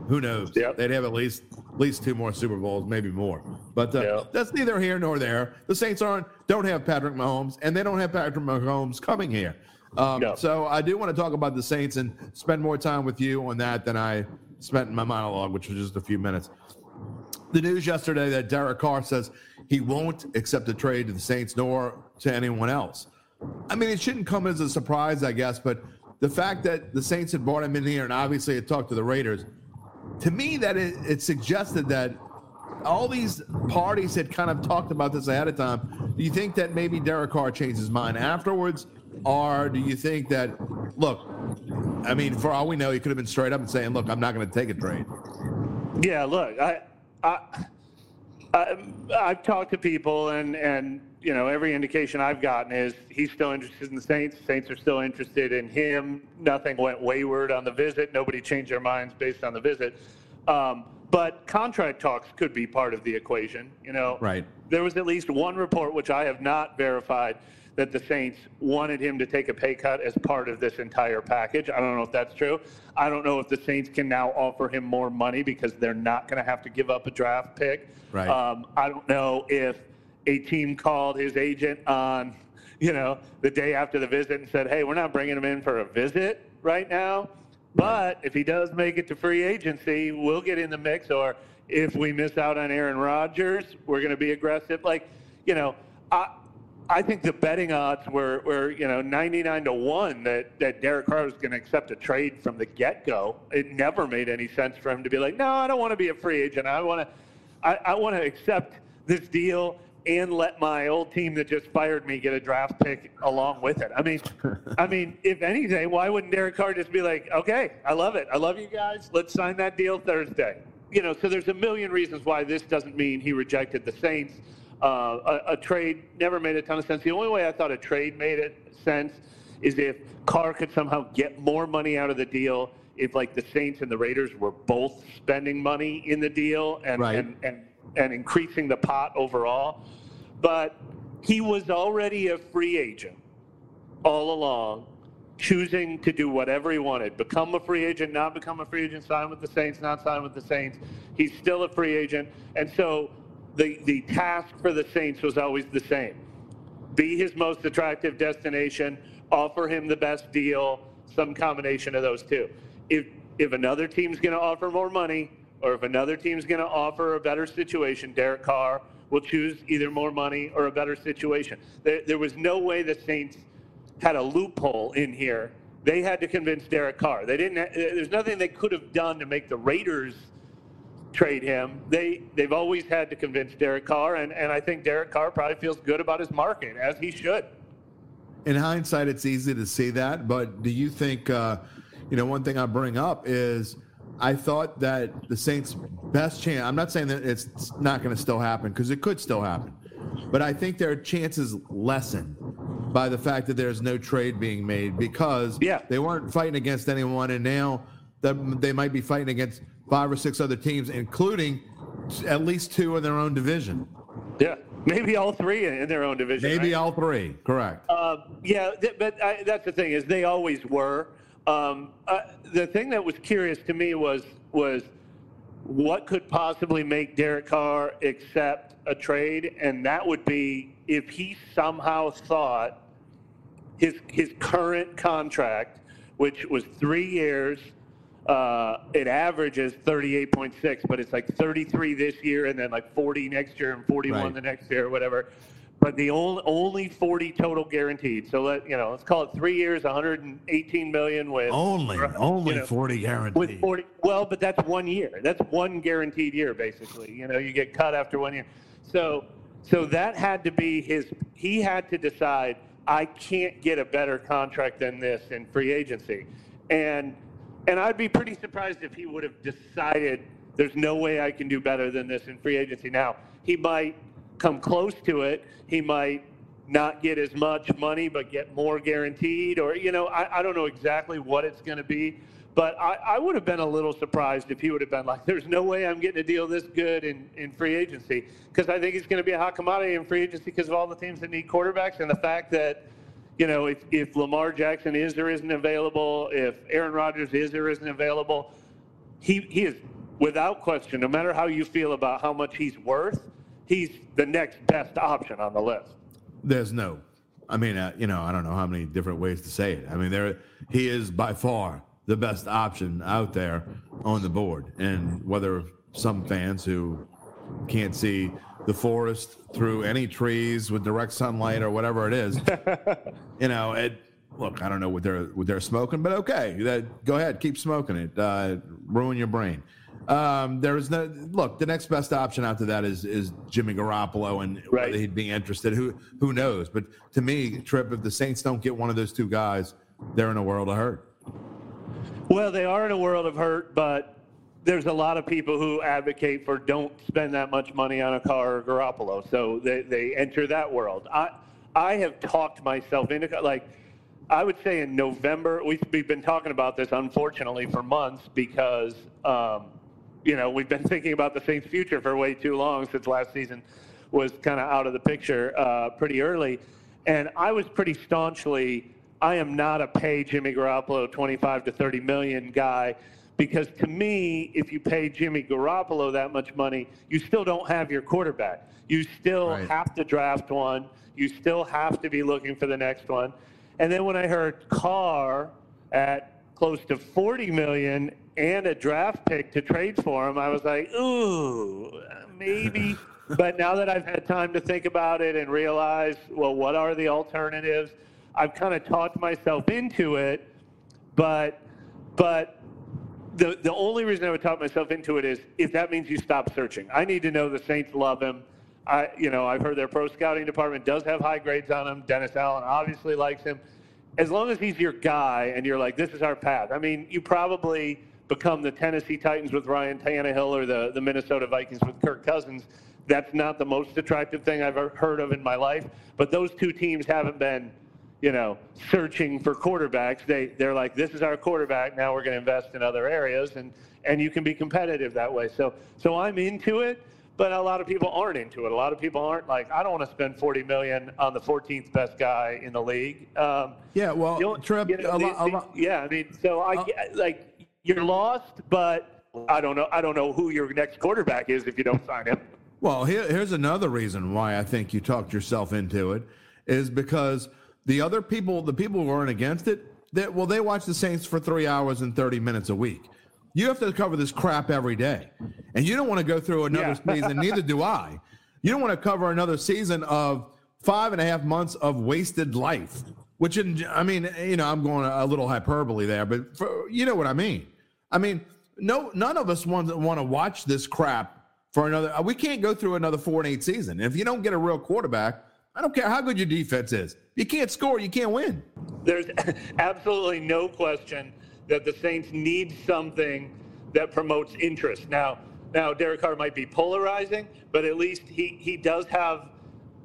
Who knows? Yep. They'd have at least at least two more Super Bowls, maybe more. But uh, Yeah. that's neither here nor there. The Saints aren't don't have Patrick Mahomes, and they don't have Patrick Mahomes coming here. Um, No. So I do want to talk about the Saints and spend more time with you on that than I spent in my monologue, which was just a few minutes the news yesterday that Derek Carr says he won't accept a trade to the Saints nor to anyone else. I mean, it shouldn't come as a surprise, I guess, but the fact that the Saints had brought him in here and obviously had talked to the Raiders, to me, that it, it suggested that all these parties had kind of talked about this ahead of time. Do you think that maybe Derek Carr changed his mind afterwards? Or do you think that, look, I mean, for all we know, he could have been straight up and saying, look, I'm not going to take a trade. Yeah, look, I, I, I, I've talked to people, and and you know, every indication I've gotten is he's still interested in the Saints. Saints are still interested in him. Nothing went wayward on the visit. Nobody changed their minds based on the visit. Um, but contract talks could be part of the equation. You know, Right. There was at least one report, which I have not verified, that the Saints wanted him to take a pay cut as part of this entire package. I don't know if that's true. I don't know if the Saints can now offer him more money because they're not going to have to give up a draft pick. Right. Um, I don't know if a team called his agent on, you know, the day after the visit and said, "Hey, we're not bringing him in for a visit right now, but if he does make it to free agency, we'll get in the mix." Or if we miss out on Aaron Rodgers, we're going to be aggressive. Like, you know, I. I think the betting odds were, were you know 99 to one that that Derek Carr was going to accept a trade from the get go. It never made any sense for him to be like, no, I don't want to be a free agent. I want to, I, I want to accept this deal and let my old team that just fired me get a draft pick along with it. I mean, I mean, if anything, why wouldn't Derek Carr just be like, okay, I love it, I love you guys, let's sign that deal Thursday. You know, so there's a million reasons why this doesn't mean he rejected the Saints. Uh, a, a trade never made a ton of sense. The only way I thought a trade made it sense is if Carr could somehow get more money out of the deal. If like the Saints and the Raiders were both spending money in the deal and Right. and, and and increasing the pot overall, but he was already a free agent all along, choosing to do whatever he wanted become a free agent, not become a free agent, sign with the Saints, not sign with the Saints. He's still a free agent. And so the, the task for the Saints was always the same be his most attractive destination, offer him the best deal, some combination of those two. If if another team's going to offer more money, or if another team's going to offer a better situation, Derek Carr will choose either more money or a better situation. There, there was no way the Saints had a loophole in here. They had to convince Derek Carr. They didn't. There's nothing they could have done to make the Raiders trade him. They they've always had to convince Derek Carr, and, and I think Derek Carr probably feels good about his market as he should. In hindsight, it's easy to see that, but do you think, uh, you know, one thing I bring up is I thought that the Saints' best chance, I'm not saying that it's not going to still happen because it could still happen, but I think their chances lessen by the fact that there's no trade being made because Yeah. they weren't fighting against anyone, and now that they might be fighting against five or six other teams, including at least two in their own division. Yeah, maybe all three in their own division. Maybe right? all three, correct. Uh, yeah, th- but I, that's the thing is they always were. Um, uh, the thing that was curious to me was was what could possibly make Derek Carr accept a trade, and that would be if he somehow thought his his current contract, which was three years, uh, it averages 38.6, but it's like 33 this year and then like 40 next year and 41 Right. the next year or whatever. But the only only 40 total guaranteed. So let you know, let's call it three years, 118 million with Only, you only know, 40 with guaranteed. 40 well but that's one year. That's one guaranteed year basically. You know you get cut after one year. So so that had to be his he had to decide i can't get a better contract than this in free agency. And and i'd be pretty surprised if he would have decided there's no way i can do better than this in free agency. Now he might come close to it he might not get as much money but get more guaranteed or you know i, I don't know exactly what it's going to be but I, I would have been a little surprised if he would have been like there's no way i'm getting a deal this good in, in free agency because i think he's going to be a hot commodity in free agency because of all the teams that need quarterbacks and the fact that you know if, if lamar jackson is or isn't available if aaron rodgers is or isn't available he, he is without question no matter how you feel about how much he's worth he's the next best option on the list There's no, I mean, uh, you know, I don't know how many different ways to say it. I mean, there he is by far the best option out there on the board, and whether some fans who can't see the forest through any trees with direct sunlight or whatever it is, you know, it. Look, I don't know what they're what they're smoking, but okay, that, go ahead, keep smoking it. Uh, ruin your brain. Um, there is no look. The next best option after that is is Jimmy Garoppolo, and Right. whether he'd be interested. Who who knows? But to me, Trip, if the Saints don't get one of those two guys, they're in a world of hurt. Well, they are in a world of hurt, but there's a lot of people who advocate for don't spend that much money on a Carr or Garoppolo, so they, they enter that world. I I have talked myself into like I would say in November we've, we've been talking about this unfortunately for months because um, you know we've been thinking about the Saints' future for way too long since last season was kind of out of the picture uh, pretty early, and I was pretty staunchly I am not a pay Jimmy Garoppolo 25 to 30 million guy because to me, if you pay Jimmy Garoppolo that much money, you still don't have your quarterback. You still Right. have to draft one. You still have to be looking for the next one. And then when I heard Carr at close to 40 million and a draft pick to trade for him, I was like, ooh, maybe. but now that I've had time to think about it and realize, well, what are the alternatives? I've kind of talked myself into it, but but the the only reason I would talk myself into it is if that means you stop searching. I need to know the Saints love him. I you know I've heard their pro scouting department does have high grades on him. Dennis Allen obviously likes him. As long as he's your guy and you're like this is our path. I mean you probably become the Tennessee Titans with Ryan Tannehill or the the Minnesota Vikings with Kirk Cousins. That's not the most attractive thing I've ever heard of in my life. But those two teams haven't been you know, searching for quarterbacks. They they're like, this is our quarterback. Now we're going to invest in other areas, and and you can be competitive that way. So so I'm into it, but a lot of people aren't into it. A lot of people aren't like, I don't want to spend 40 million on the 14th best guy in the league. Um, Yeah, well, Trip, you know, a lot, a lot, yeah, I mean, so I Uh, like you're lost, but I don't know. I don't know who your next quarterback is if you don't sign him. Well, here, here's another reason why I think you talked yourself into it is because the other people, the people who aren't against it, that well, they watch the Saints for three hours and 30 minutes a week. You have to cover this crap every day. And you don't want to go through another Yeah. season, neither do I. You don't want to cover another season of five and a half months of wasted life, which, in, I mean, you know, I'm going a little hyperbole there, but for, you know what I mean. I mean, no, none of us want, want to watch this crap for another. Uh, we can't go through another four and eight season. If you don't get a real quarterback, I don't care how good your defense is. You can't score, you can't win. There's absolutely no question that the Saints need something that promotes interest. Now, now Derek Carr might be polarizing, but at least he, he does have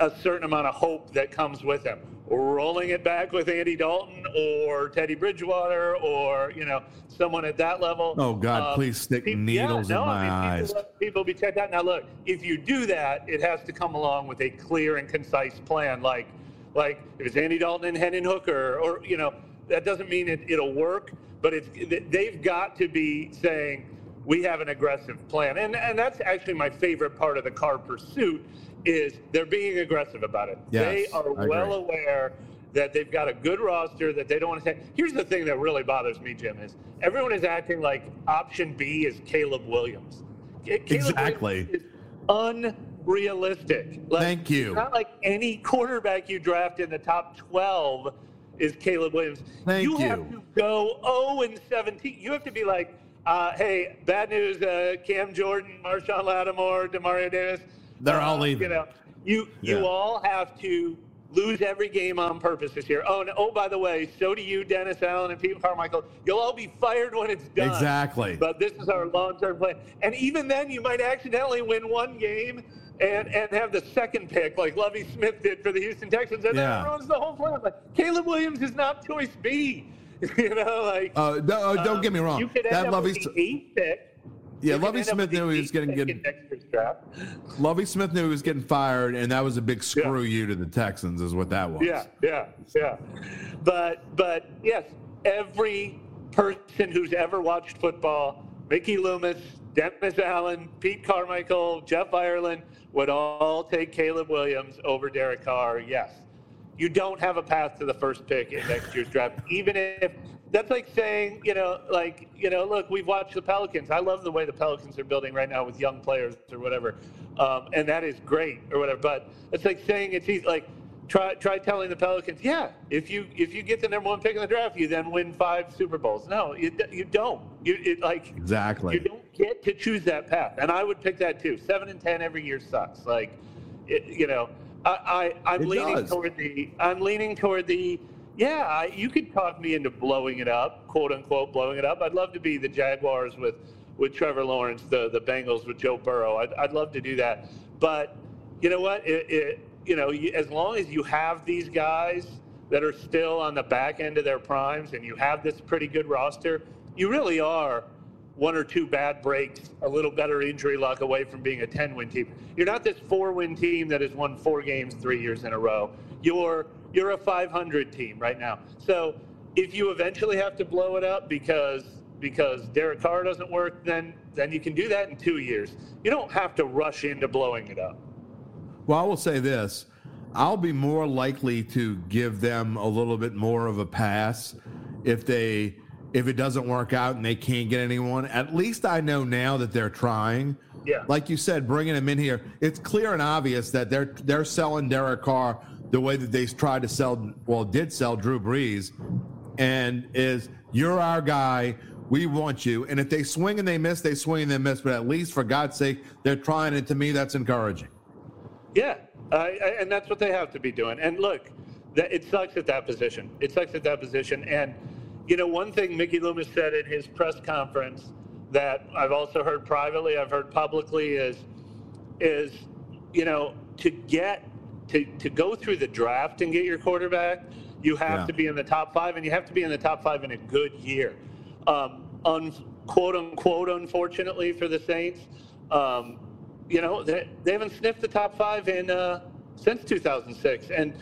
a certain amount of hope that comes with him. Rolling it back with Andy Dalton or Teddy Bridgewater or you know someone at that level. Oh, God, Um, please stick needles yeah, in no, my I mean, eyes. People, people be checked out. Now, look, if you do that, it has to come along with a clear and concise plan. Like, like if it's Andy Dalton and Hendon Hooker, or you know, that doesn't mean it, it'll work. But it's they've got to be saying we have an aggressive plan, and and that's actually my favorite part of the Carr pursuit is they're being aggressive about it. Yes, they are I well agree. aware that they've got a good roster that they don't want to say. Here's the thing that really bothers me, Jim, is everyone is acting like option B is Caleb Williams. Caleb Exactly. Williams is unrealistic. Like, Thank you. It's not like any quarterback you draft in the top 12 is Caleb Williams. Thank you. You have to go 0 and 17. You have to be like, uh, hey, bad news, uh, Cam Jordan, Marshon Lattimore, Demario Davis. They're uh, all leaving. You know, you you all have to lose every game on purpose this year. Oh, and oh, by the way, so do you, Dennis Allen and Pete Carmichael. You'll all be fired when it's done. Exactly. But this is our long-term plan. And even then, you might accidentally win one game and and have the second pick, like Lovie Smith did for the Houston Texans, and Yeah. then it ruins the whole plan. Like Caleb Williams is not choice B. you know, like Uh, no, uh, don't um, get me wrong. You could end That up Lovie, with the eighth pick. yeah, You Lovie Smith knew he was getting pick good. in next year's draft. Lovie Smith knew he was getting fired, and that was a big screw you to the Texans, is what that was. Yeah, yeah, yeah. But but yes, every person who's ever watched football, Mickey Loomis, Dennis Allen, Pete Carmichael, Jeff Ireland, would all take Caleb Williams over Derek Carr. Yes. You don't have a path to the first pick in next year's draft, even if that's like saying, you know, like, you know, look, we've watched the Pelicans. I love the way the Pelicans are building right now with young players or whatever. Um, and that is great or whatever. But it's like saying it's easy. Like, try try telling the Pelicans, yeah, if you if you get the number one pick in the draft, you then win five Super Bowls. No, you, you don't. You it, like Exactly. you don't get to choose that path, and I would pick that too. Seven and ten every year sucks. Like, it, you know, I, I I'm It leaning does. toward the I'm leaning toward the yeah. I, you could talk me into blowing it up, quote unquote, blowing it up. I'd love to be the Jaguars with with Trevor Lawrence, the the Bengals with Joe Burrow. I'd, I'd love to do that, but you know what? It, it, you know, as long as you have these guys that are still on the back end of their primes, and you have this pretty good roster, you really are one or two bad breaks, a little better injury luck away from being a 10 win team. You're not this four win team that has won four games three years in a row. You're you're a 500 team right now. So if you eventually have to blow it up because because Derek Carr doesn't work, then then you can do that in two years. You don't have to rush into blowing it up. Well, I will say this. I'll be more likely to give them a little bit more of a pass if they if it doesn't work out and they can't get anyone. At least I know now that they're trying. Yeah. Like you said, bringing him in here, it's clear and obvious that they're they're selling Derek Carr the way that they tried to sell, well, did sell Drew Brees, and is you're our guy. We want you. And if they swing and they miss, they swing and they miss. But at least, for God's sake, they're trying. And to me, that's encouraging. Yeah, uh, and that's what they have to be doing. And look, that, it sucks at that position. It sucks at that position. And you know, one thing Mickey Loomis said in his press conference that I've also heard privately, I've heard publicly is, is, you know, to get to to go through the draft and get your quarterback, you have Yeah. to be in the top five, and you have to be in the top five in a good year. Um, un, quote unquote, unfortunately for the Saints, um, you know, they, they haven't sniffed the top five in uh, since 2006, and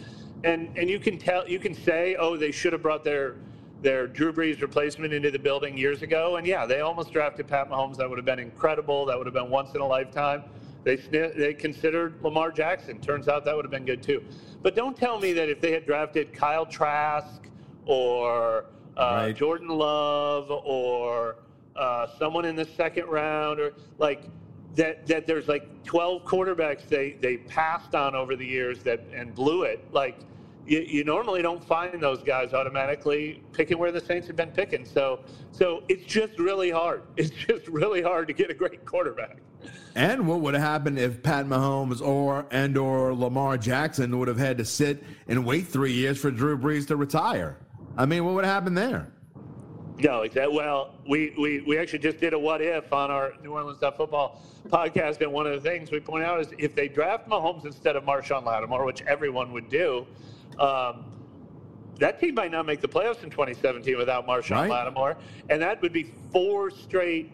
and and you can tell, you can say, oh, they should have brought their their Drew Brees replacement into the building years ago, and yeah, they almost drafted Pat Mahomes. That would have been incredible. That would have been once in a lifetime. They they considered Lamar Jackson. Turns out that would have been good too. But don't tell me that if they had drafted Kyle Trask or uh, Right. Jordan Love or uh, someone in the second round or like that that there's like 12 quarterbacks they they passed on over the years that and blew it like you, you normally don't find those guys automatically picking where the Saints have been picking so so it's just really hard it's just really hard to get a great quarterback And what would have happened if Pat Mahomes or and or Lamar Jackson would have had to sit and wait three years for Drew Brees to retire? I mean, what would have happened there? No, exactly. Well, we, we, we actually just did a what if on our New Orleans Football podcast, and one of the things we point out is if they draft Mahomes instead of Marshon Lattimore, which everyone would do, um, that team might not make the playoffs in 2017 without Marshon Right. Lattimore, and that would be four straight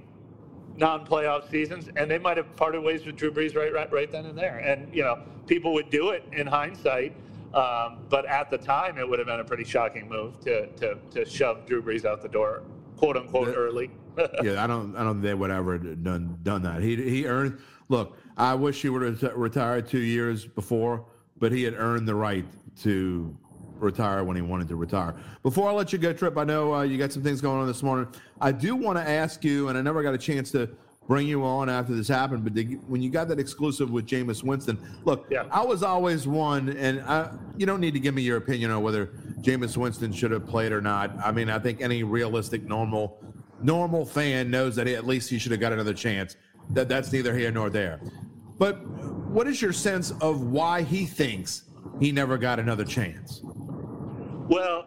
non-playoff seasons, and they might have parted ways with Drew Brees right, right, right then and there. And you know, people would do it in hindsight, um, but at the time, it would have been a pretty shocking move to to, to shove Drew Brees out the door, quote unquote, The- early. yeah, I don't, I don't think they would ever have done done that. He he earned. Look, I wish he would have retired two years before, but he had earned the right to retire when he wanted to retire. Before I let you go, Trip, I know uh, you got some things going on this morning. I do want to ask you, and I never got a chance to bring you on after this happened, but did, when you got that exclusive with Jameis Winston, look, Yeah. I was always one, and I, you don't need to give me your opinion on whether Jameis Winston should have played or not. I mean, I think any realistic, normal, normal fan knows that he, at least he should have got another chance. That that's neither here nor there. But what is your sense of why he thinks he never got another chance? Well,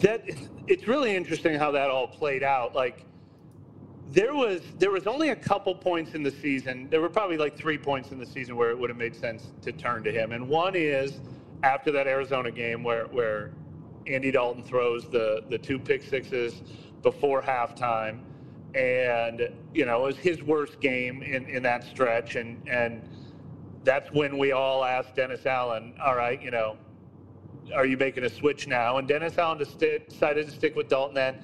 that it's really interesting how that all played out. Like there was there was only a couple points in the season. There were probably like three points in the season where it would have made sense to turn to him. And one is after that Arizona game where where Andy Dalton throws the the two pick sixes before halftime, and you know it was his worst game in in that stretch. And and that's when we all asked Dennis Allen, all right, you know, are you making a switch now? And Dennis Allen decided to stick with Dalton then.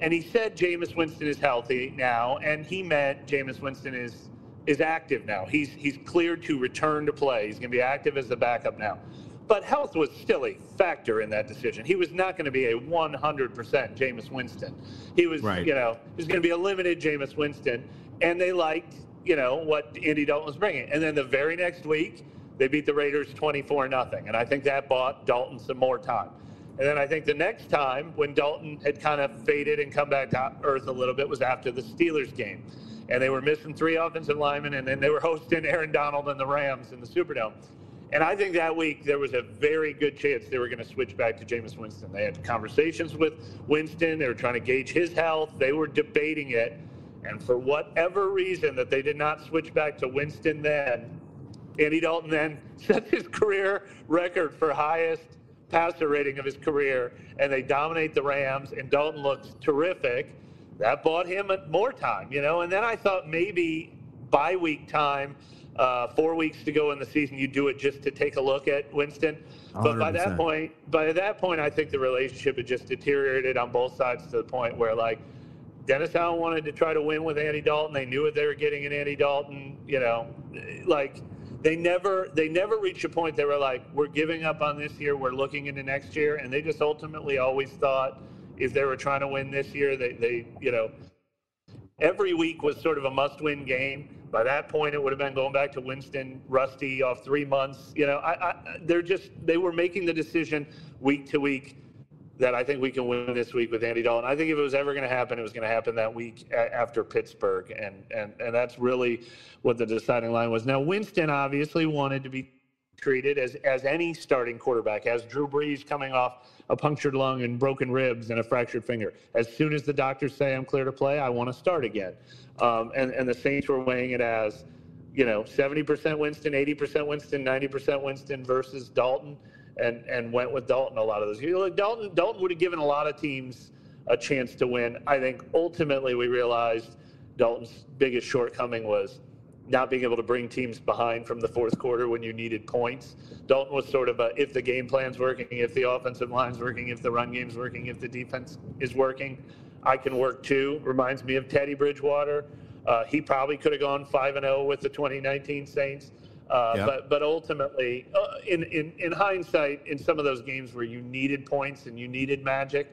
And he said Jameis Winston is healthy now, and he meant Jameis Winston is is active now. He's he's cleared to return to play. He's going to be active as the backup now. But health was still a factor in that decision. He was not going to be a 100% Jameis Winston. He was, Right. you know, he was going to be a limited Jameis Winston, and they liked, you know, what Andy Dalton was bringing. And then the very next week, they beat the Raiders 24 nothing, and I think that bought Dalton some more time. And then I think the next time when Dalton had kind of faded and come back to earth a little bit was after the Steelers game. And they were missing three offensive linemen, and then they were hosting Aaron Donald and the Rams in the Superdome. And I think that week there was a very good chance they were going to switch back to Jameis Winston. They had conversations with Winston. They were trying to gauge his health. They were debating it. And for whatever reason that they did not switch back to Winston then, Andy Dalton then sets his career record for highest passer rating of his career, and they dominate the Rams, and Dalton looks terrific. That bought him more time, you know. And then I thought maybe bye week time – uh, four weeks to go in the season, you do it just to take a look at Winston. But 100%. by that point, by that point, I think the relationship had just deteriorated on both sides to the point where like Dennis Allen wanted to try to win with Andy Dalton. They knew what they were getting in Andy Dalton. You know, like they never they never reached a point they were like, we're giving up on this year. We're looking into next year, and they just ultimately always thought if they were trying to win this year, they they you know every week was sort of a must-win game. By that point, it would have been going back to Winston, Rusty off three months. You know, I, I, they're just they were making the decision week to week that I think we can win this week with Andy Dalton. I think if it was ever going to happen, it was going to happen that week after Pittsburgh, and and and that's really what the deciding line was. Now Winston obviously wanted to be treated as as any starting quarterback, as Drew Brees coming off a punctured lung and broken ribs and a fractured finger. As soon as the doctors say I'm clear to play, I want to start again. Um, and, and the Saints were weighing it as, you know, 70% Winston, 80% Winston, 90% Winston versus Dalton, and, and went with Dalton a lot of those. You know, Dalton, Dalton would have given a lot of teams a chance to win. I think ultimately we realized Dalton's biggest shortcoming was not being able to bring teams behind from the fourth quarter when you needed points. Dalton was sort of a if the game plan's working, if the offensive line's working, if the run game's working, if the defense is working, I can work too. Reminds me of Teddy Bridgewater. Uh, he probably could have gone five and zero oh with the 2019 Saints. Uh, yep. But but ultimately, uh, in, in in hindsight, in some of those games where you needed points and you needed magic,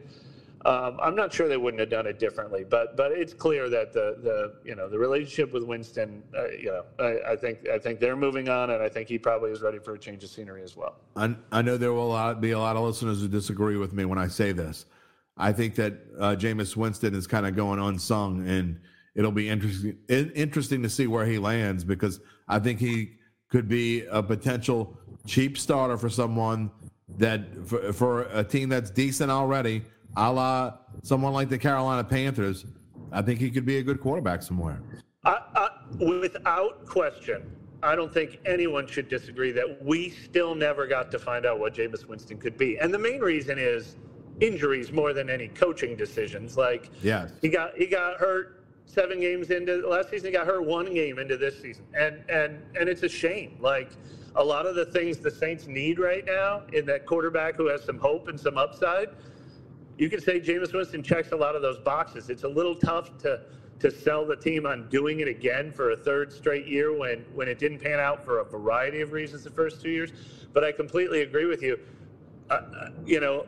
um, I'm not sure they wouldn't have done it differently, but but it's clear that the the you know the relationship with Winston, uh, you know, I, I, think I think they're moving on, and I think he probably is ready for a change of scenery as well. I, I know there will be a lot of listeners who disagree with me when I say this. I think that uh, Jameis Winston is kind of going unsung, and it'll be interesting interesting to see where he lands because I think he could be a potential cheap starter for someone that for, for a team that's decent already a la someone like the Carolina Panthers, I think he could be a good quarterback somewhere. Uh, uh, without question, I don't think anyone should disagree that we still never got to find out what Jameis Winston could be. And the main reason is injuries more than any coaching decisions. Like, yes. he got he got hurt seven games into last season. He got hurt one game into this season, and and and it's a shame. Like a lot of the things the Saints need right now in that quarterback who has some hope and some upside you can say Jameis Winston checks a lot of those boxes. It's a little tough to to sell the team on doing it again for a third straight year when when it didn't pan out for a variety of reasons the first two years. But I completely agree with you. Uh, uh you know,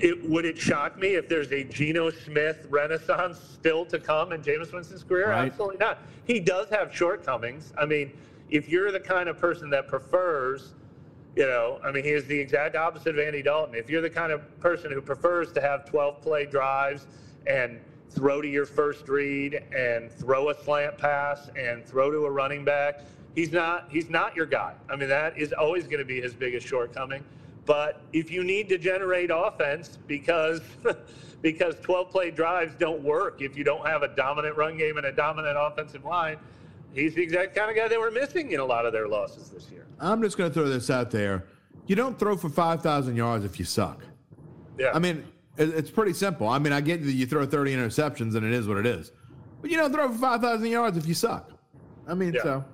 it would it shock me if there's a Geno Smith renaissance still to come in Jameis Winston's career? Right. Absolutely not. He does have shortcomings. I mean, if you're the kind of person that prefers you know, I mean, he is the exact opposite of Andy Dalton. If you're the kind of person who prefers to have 12 play drives and throw to your first read and throw a slant pass and throw to a running back, he's not he's not your guy. I mean, that is always going to be his biggest shortcoming. But if you need to generate offense because because 12 play drives don't work if you don't have a dominant run game and a dominant offensive line, he's the exact kind of guy they were missing in a lot of their losses this year. I'm just going to throw this out there. You don't throw for 5,000 yards if you suck. Yeah. I mean, it's pretty simple. I mean, I get that you throw 30 interceptions and it is what it is. But you don't throw for 5,000 yards if you suck. I mean, yeah. so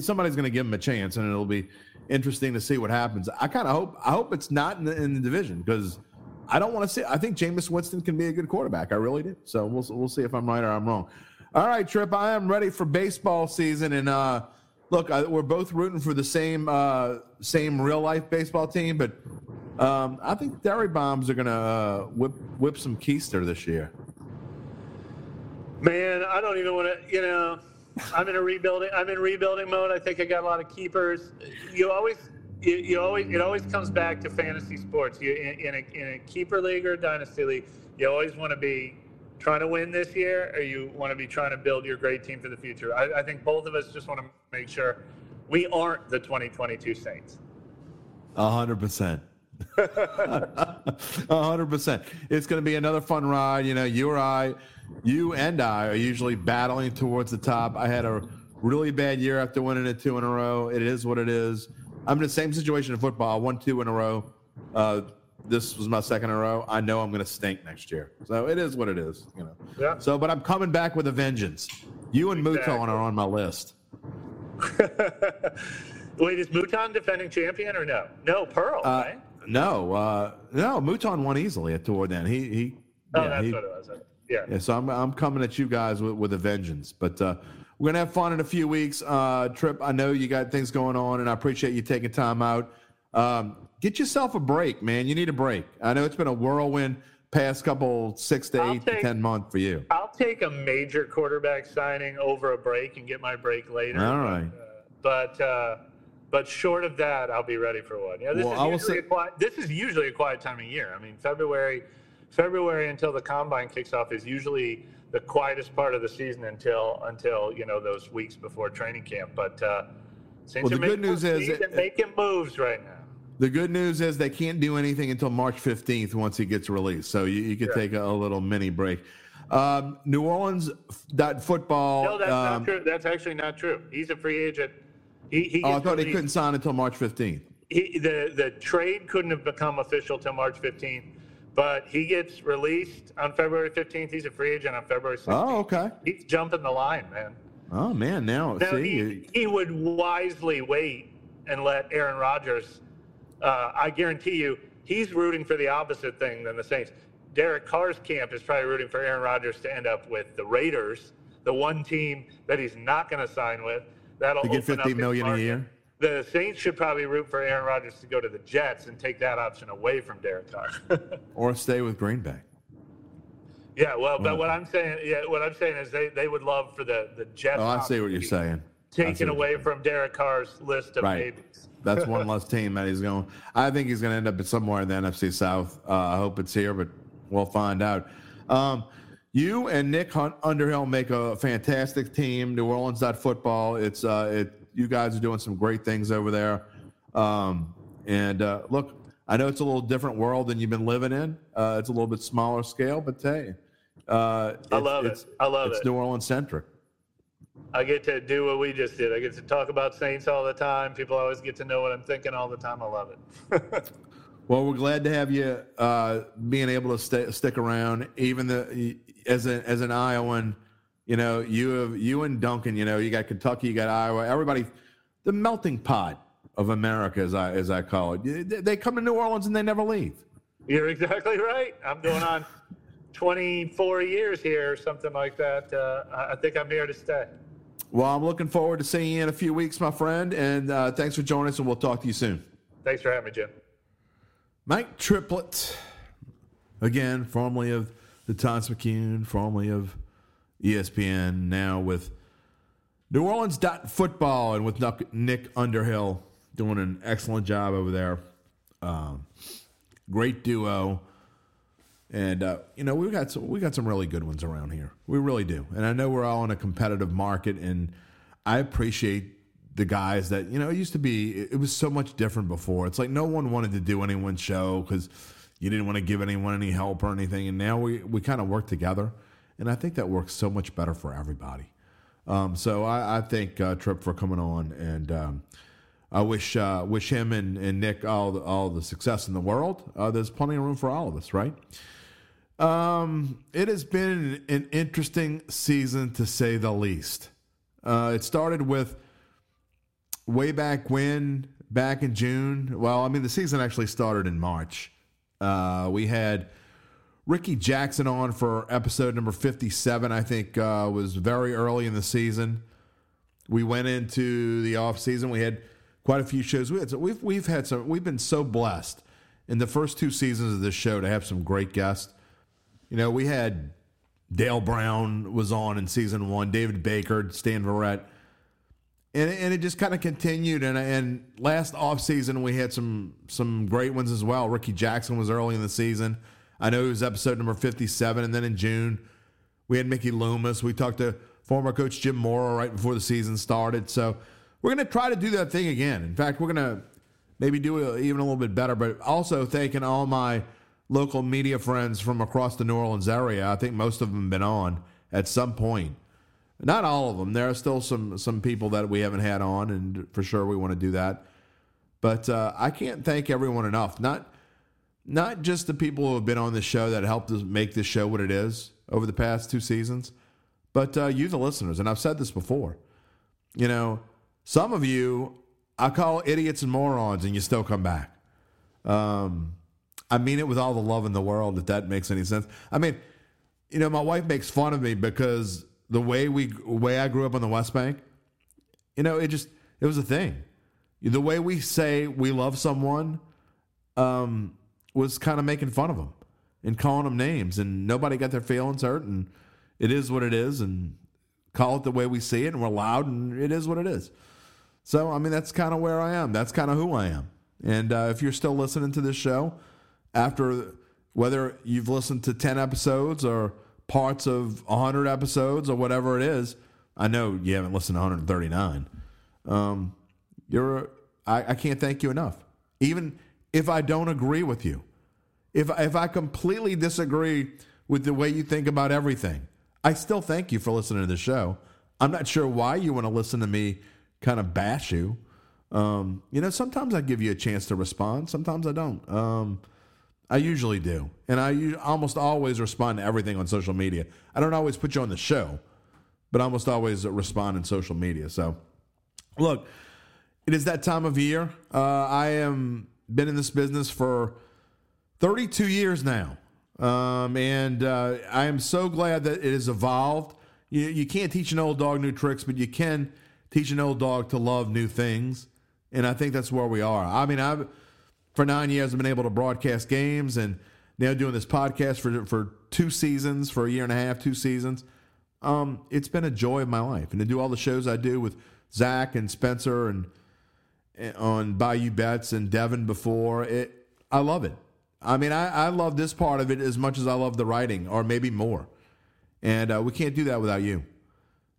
somebody's going to give him a chance and it'll be interesting to see what happens. I kind of hope I hope it's not in the, in the division because I don't want to see. I think Jameis Winston can be a good quarterback. I really do. So we'll we'll see if I'm right or I'm wrong. All right, Trip. I am ready for baseball season, and uh, look, I, we're both rooting for the same uh, same real life baseball team, but um, I think Dairy Bombs are to uh, whip whip some keister this year. Man, I don't even want to. You know, I'm in a rebuilding. I'm in rebuilding mode. I think I got a lot of keepers. You always. You, you always it always comes back to fantasy sports. You in, in, a, in a keeper league or dynasty league, you always want to be trying to win this year, or you want to be trying to build your great team for the future? I, I think both of us just want to make sure We aren't the 2022 Saints. A hundred percent. A hundred percent. It's going to be another fun ride. You know, you or I, you and I are usually battling towards the top. I had a really bad year after winning it two in a row. It is what it is. I'm in the same situation in football. I won two in a row. Uh, this was my second in a row. I know I'm going to stink next year. So it is what it is. You know. Yeah. So, but I'm coming back with a vengeance. You and Exactly. Mouton are on my list. Wait, is Mouton defending champion or no? No, Pearl, Uh, right? no, uh, no. Mouton won easily at toward then. He he. Oh, yeah, that's he- what it was. Yeah. Yeah, so I'm, I'm coming at you guys with, with a vengeance. But uh, we're going to have fun in a few weeks. Uh, Trip, I know you got things going on, and I appreciate you taking time out. Um, get yourself a break, man. You need a break. I know it's been a whirlwind past couple six to I'll eight to 10 months for you. I'll take a major quarterback signing over a break and get my break later. All right. But uh, but short of that, I'll be ready for one. Yeah, this Well, is usually say- a quiet. This is usually a quiet time of year. I mean, February, February until the combine kicks off is usually the quietest part of the season until until you know those weeks before training camp. But uh, Well, the good news is it- making moves right now. The good news is they can't do anything until March 15th once he gets released. So you, you could Yeah. take a, a little mini break. Um, New Orleans dot football. No, that's um, not true. That's actually not true. He's a free agent. He, he Oh, I thought he couldn't sign until March 15th. he, the the trade couldn't have become official till March 15th, but he gets released on February 15th. He's a free agent on February 16th. Oh, okay. He's jumping the line, man. Oh, man. Now, Now see. he, he would wisely wait and let Aaron Rodgers. Uh, I guarantee you, he's rooting for the opposite thing than the Saints. Derek Carr's camp is probably rooting for Aaron Rodgers to end up with the Raiders, the one team that he's not going to sign with. That'll To get open up 50 his million a year? The Saints should probably root for Aaron Rodgers to go to the Jets and take that option away from Derek Carr. or stay with Green Bay. yeah, well, but what I'm saying, yeah, what I'm saying is they, they would love for the the Jets. Oh, I see what you're saying. Taken away saying. from Derek Carr's list of Right. babies. That's one less team that he's going. I think he's going to end up somewhere in the NFC South. Uh, I hope it's here, but we'll find out. Um, you and Nick Hunt Underhill make a fantastic team. New Orleans football. It's uh, it. You guys are doing some great things over there. Um, and uh, look, I know it's a little different world than you've been living in. Uh, it's a little bit smaller scale, but hey, uh, I love it. I love it's it. It's New Orleans centric. I get to do what we just did. I get to talk about Saints all the time. People always get to know what I'm thinking all the time. I love it. Well, we're glad to have you uh, being able to stay, stick around, even the as a, as an Iowan. You know, you have you and Duncan. You know, you got Kentucky, you got Iowa. Everybody, the melting pot of America, as I as I call it. They- come to New Orleans and they never leave. You're exactly right. I'm going on 24 years here, something like that. Uh, I think I'm here to stay. Well, I'm looking forward to seeing you in a few weeks, my friend. And uh, thanks for joining us, and we'll talk to you soon. Thanks for having me, Jim. Mike Triplett, again, formerly of the Times-Picayune, formerly of ESPN, now with New Orleans football and with Nick Underhill doing an excellent job over there. Um, great duo, and uh, you know we got some, we got some really good ones around here. We really do, and I know we're all in a competitive market, and I appreciate the guys that you know it used to be. It was so much different before. It's like no one wanted to do anyone's show because you didn't want to give anyone any help or anything, and now we we kind of work together, and I think that works so much better for everybody. Um, so I, I thank uh, Trip for coming on, and um, I wish uh, wish him and, and Nick all the, all the success in the world. Uh, there's plenty of room for all of us, right? Um, it has been an interesting season to say the least. Uh, it started with way back when, back in June. Well, I mean, the season actually started in March. Uh, we had Rickey Jackson on for episode number 57, I think uh, was very early in the season. We went into the off season. We had quite a few shows. We had some, we've we've had some. We've been so blessed in the first two seasons of this show to have some great guests. You know, we had Dale Brown was on in season one. David Baker, Stan Verrett, and and it just kind of continued. And and last off season we had some some great ones as well. Rickey Jackson was early in the season. I know it was episode number fifty seven, and then in June we had Mickey Loomis. We talked to former coach Jim Mora right before the season started. So we're going to try to do that thing again. In fact, we're going to maybe do it even a little bit better. But also thanking all my local media friends from across the New Orleans area. I think most of them have been on at some point. Not all of them. There are still some some people that we haven't had on, and for sure we want to do that. But uh, I can't thank everyone enough. Not not just the people who have been on the show that helped us make this show what it is over the past two seasons, but uh, you, the listeners. And I've said this before. You know, some of you I call idiots and morons, and you still come back. Um, I mean it with all the love in the world. If that makes any sense. I mean, you know, my wife makes fun of me because the way we way I grew up on the West Bank, you know, it just it was a thing. The way we say we love someone um, was kind of making fun of them and calling them names, and nobody got their feelings hurt, and it is what it is, and call it the way we see it, and we're loud, and it is what it is. So, I mean, that's kind of where I am. That's kind of who I am. And uh, if you're still listening to this show after whether you've listened to 10 episodes or parts of 100 episodes or whatever it is, I know you haven't listened to 139. Um, you're, I, I can't thank you enough. Even if I don't agree with you, if, if I completely disagree with the way you think about everything, I still thank you for listening to the show. I'm not sure why you want to listen to me kind of bash you. Um, you know, sometimes I give you a chance to respond, sometimes I don't. Um, I usually do. And I almost always respond to everything on social media. I don't always put you on the show, but I almost always respond in social media. So, look, it is that time of year. Uh, I am been in this business for 32 years now. Um, and uh, I am so glad that it has evolved. You, you can't teach an old dog new tricks, but you can teach an old dog to love new things. And I think that's where we are. I mean, I've for nine years I've been able to broadcast games, and now doing this podcast for for two seasons, for a year and a half, two seasons. Um, it's been a joy of my life, and to do all the shows I do with Zach and Spencer and, and on Bayou Bets and Devin before it, I love it. I mean, I, I love this part of it as much as I love the writing, or maybe more. And uh, we can't do that without you.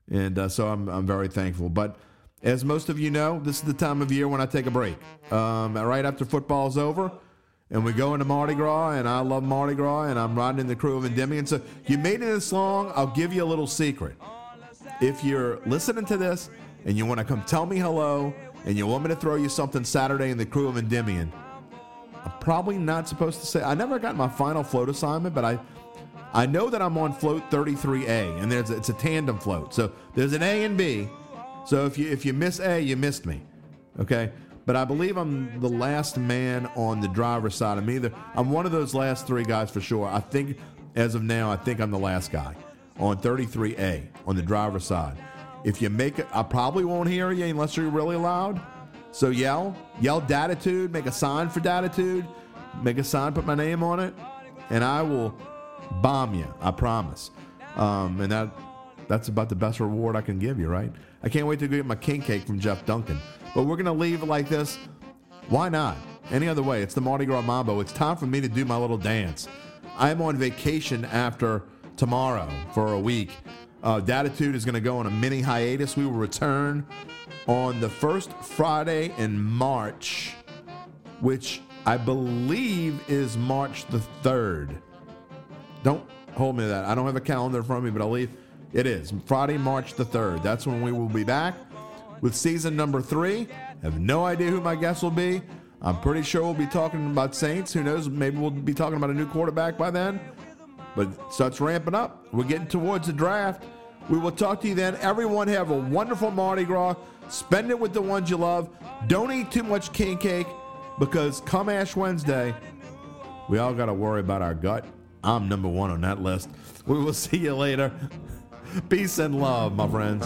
And uh, so I'm, I'm very thankful. But as most of you know, this is the time of year when I take a break. Um, right after football's over, and we go into Mardi Gras, and I love Mardi Gras, and I'm riding in the crew of Endymion. So you made it this long, I'll give you a little secret. If you're listening to this and you want to come tell me hello, and you want me to throw you something Saturday in the crew of Endymion, I'm probably not supposed to say. I never got my final float assignment, but I I know that I'm on float 33A, and there's it's a tandem float. So there's an A and B. So if you if you miss A, you missed me. Okay? But I believe I'm the last man on the driver's side. I'm either I'm one of those last three guys for sure. I think as of now, I think I'm the last guy on 33A on the driver's side. If you make it, I probably won't hear you unless you're really loud. So yell, yell Dattitude, make a sign for Dattitude, make a sign, put my name on it, and I will bomb you. I promise. Um, and that that's about the best reward I can give you, right? I can't wait to get my king cake from Jeff Duncan. But we're gonna leave it like this. Why not? Any other way? It's the Mardi Gras Mambo. It's time for me to do my little dance. I'm on vacation after tomorrow for a week. Uh, Dattitude is going to go on a mini hiatus. We will return on the first Friday in March, which I believe is March the 3rd. Don't hold me to that. I don't have a calendar in front of me, but I'll leave. It is Friday, March the 3rd. That's when we will be back with season number three. I have no idea who my guest will be. I'm pretty sure we'll be talking about Saints. Who knows? Maybe we'll be talking about a new quarterback by then. But it starts ramping up. We're getting towards the draft. We will talk to you then. Everyone have a wonderful Mardi Gras. Spend it with the ones you love. Don't eat too much king cake because come Ash Wednesday, we all got to worry about our gut. I'm number one on that list. We will see you later. Peace and love, my friends.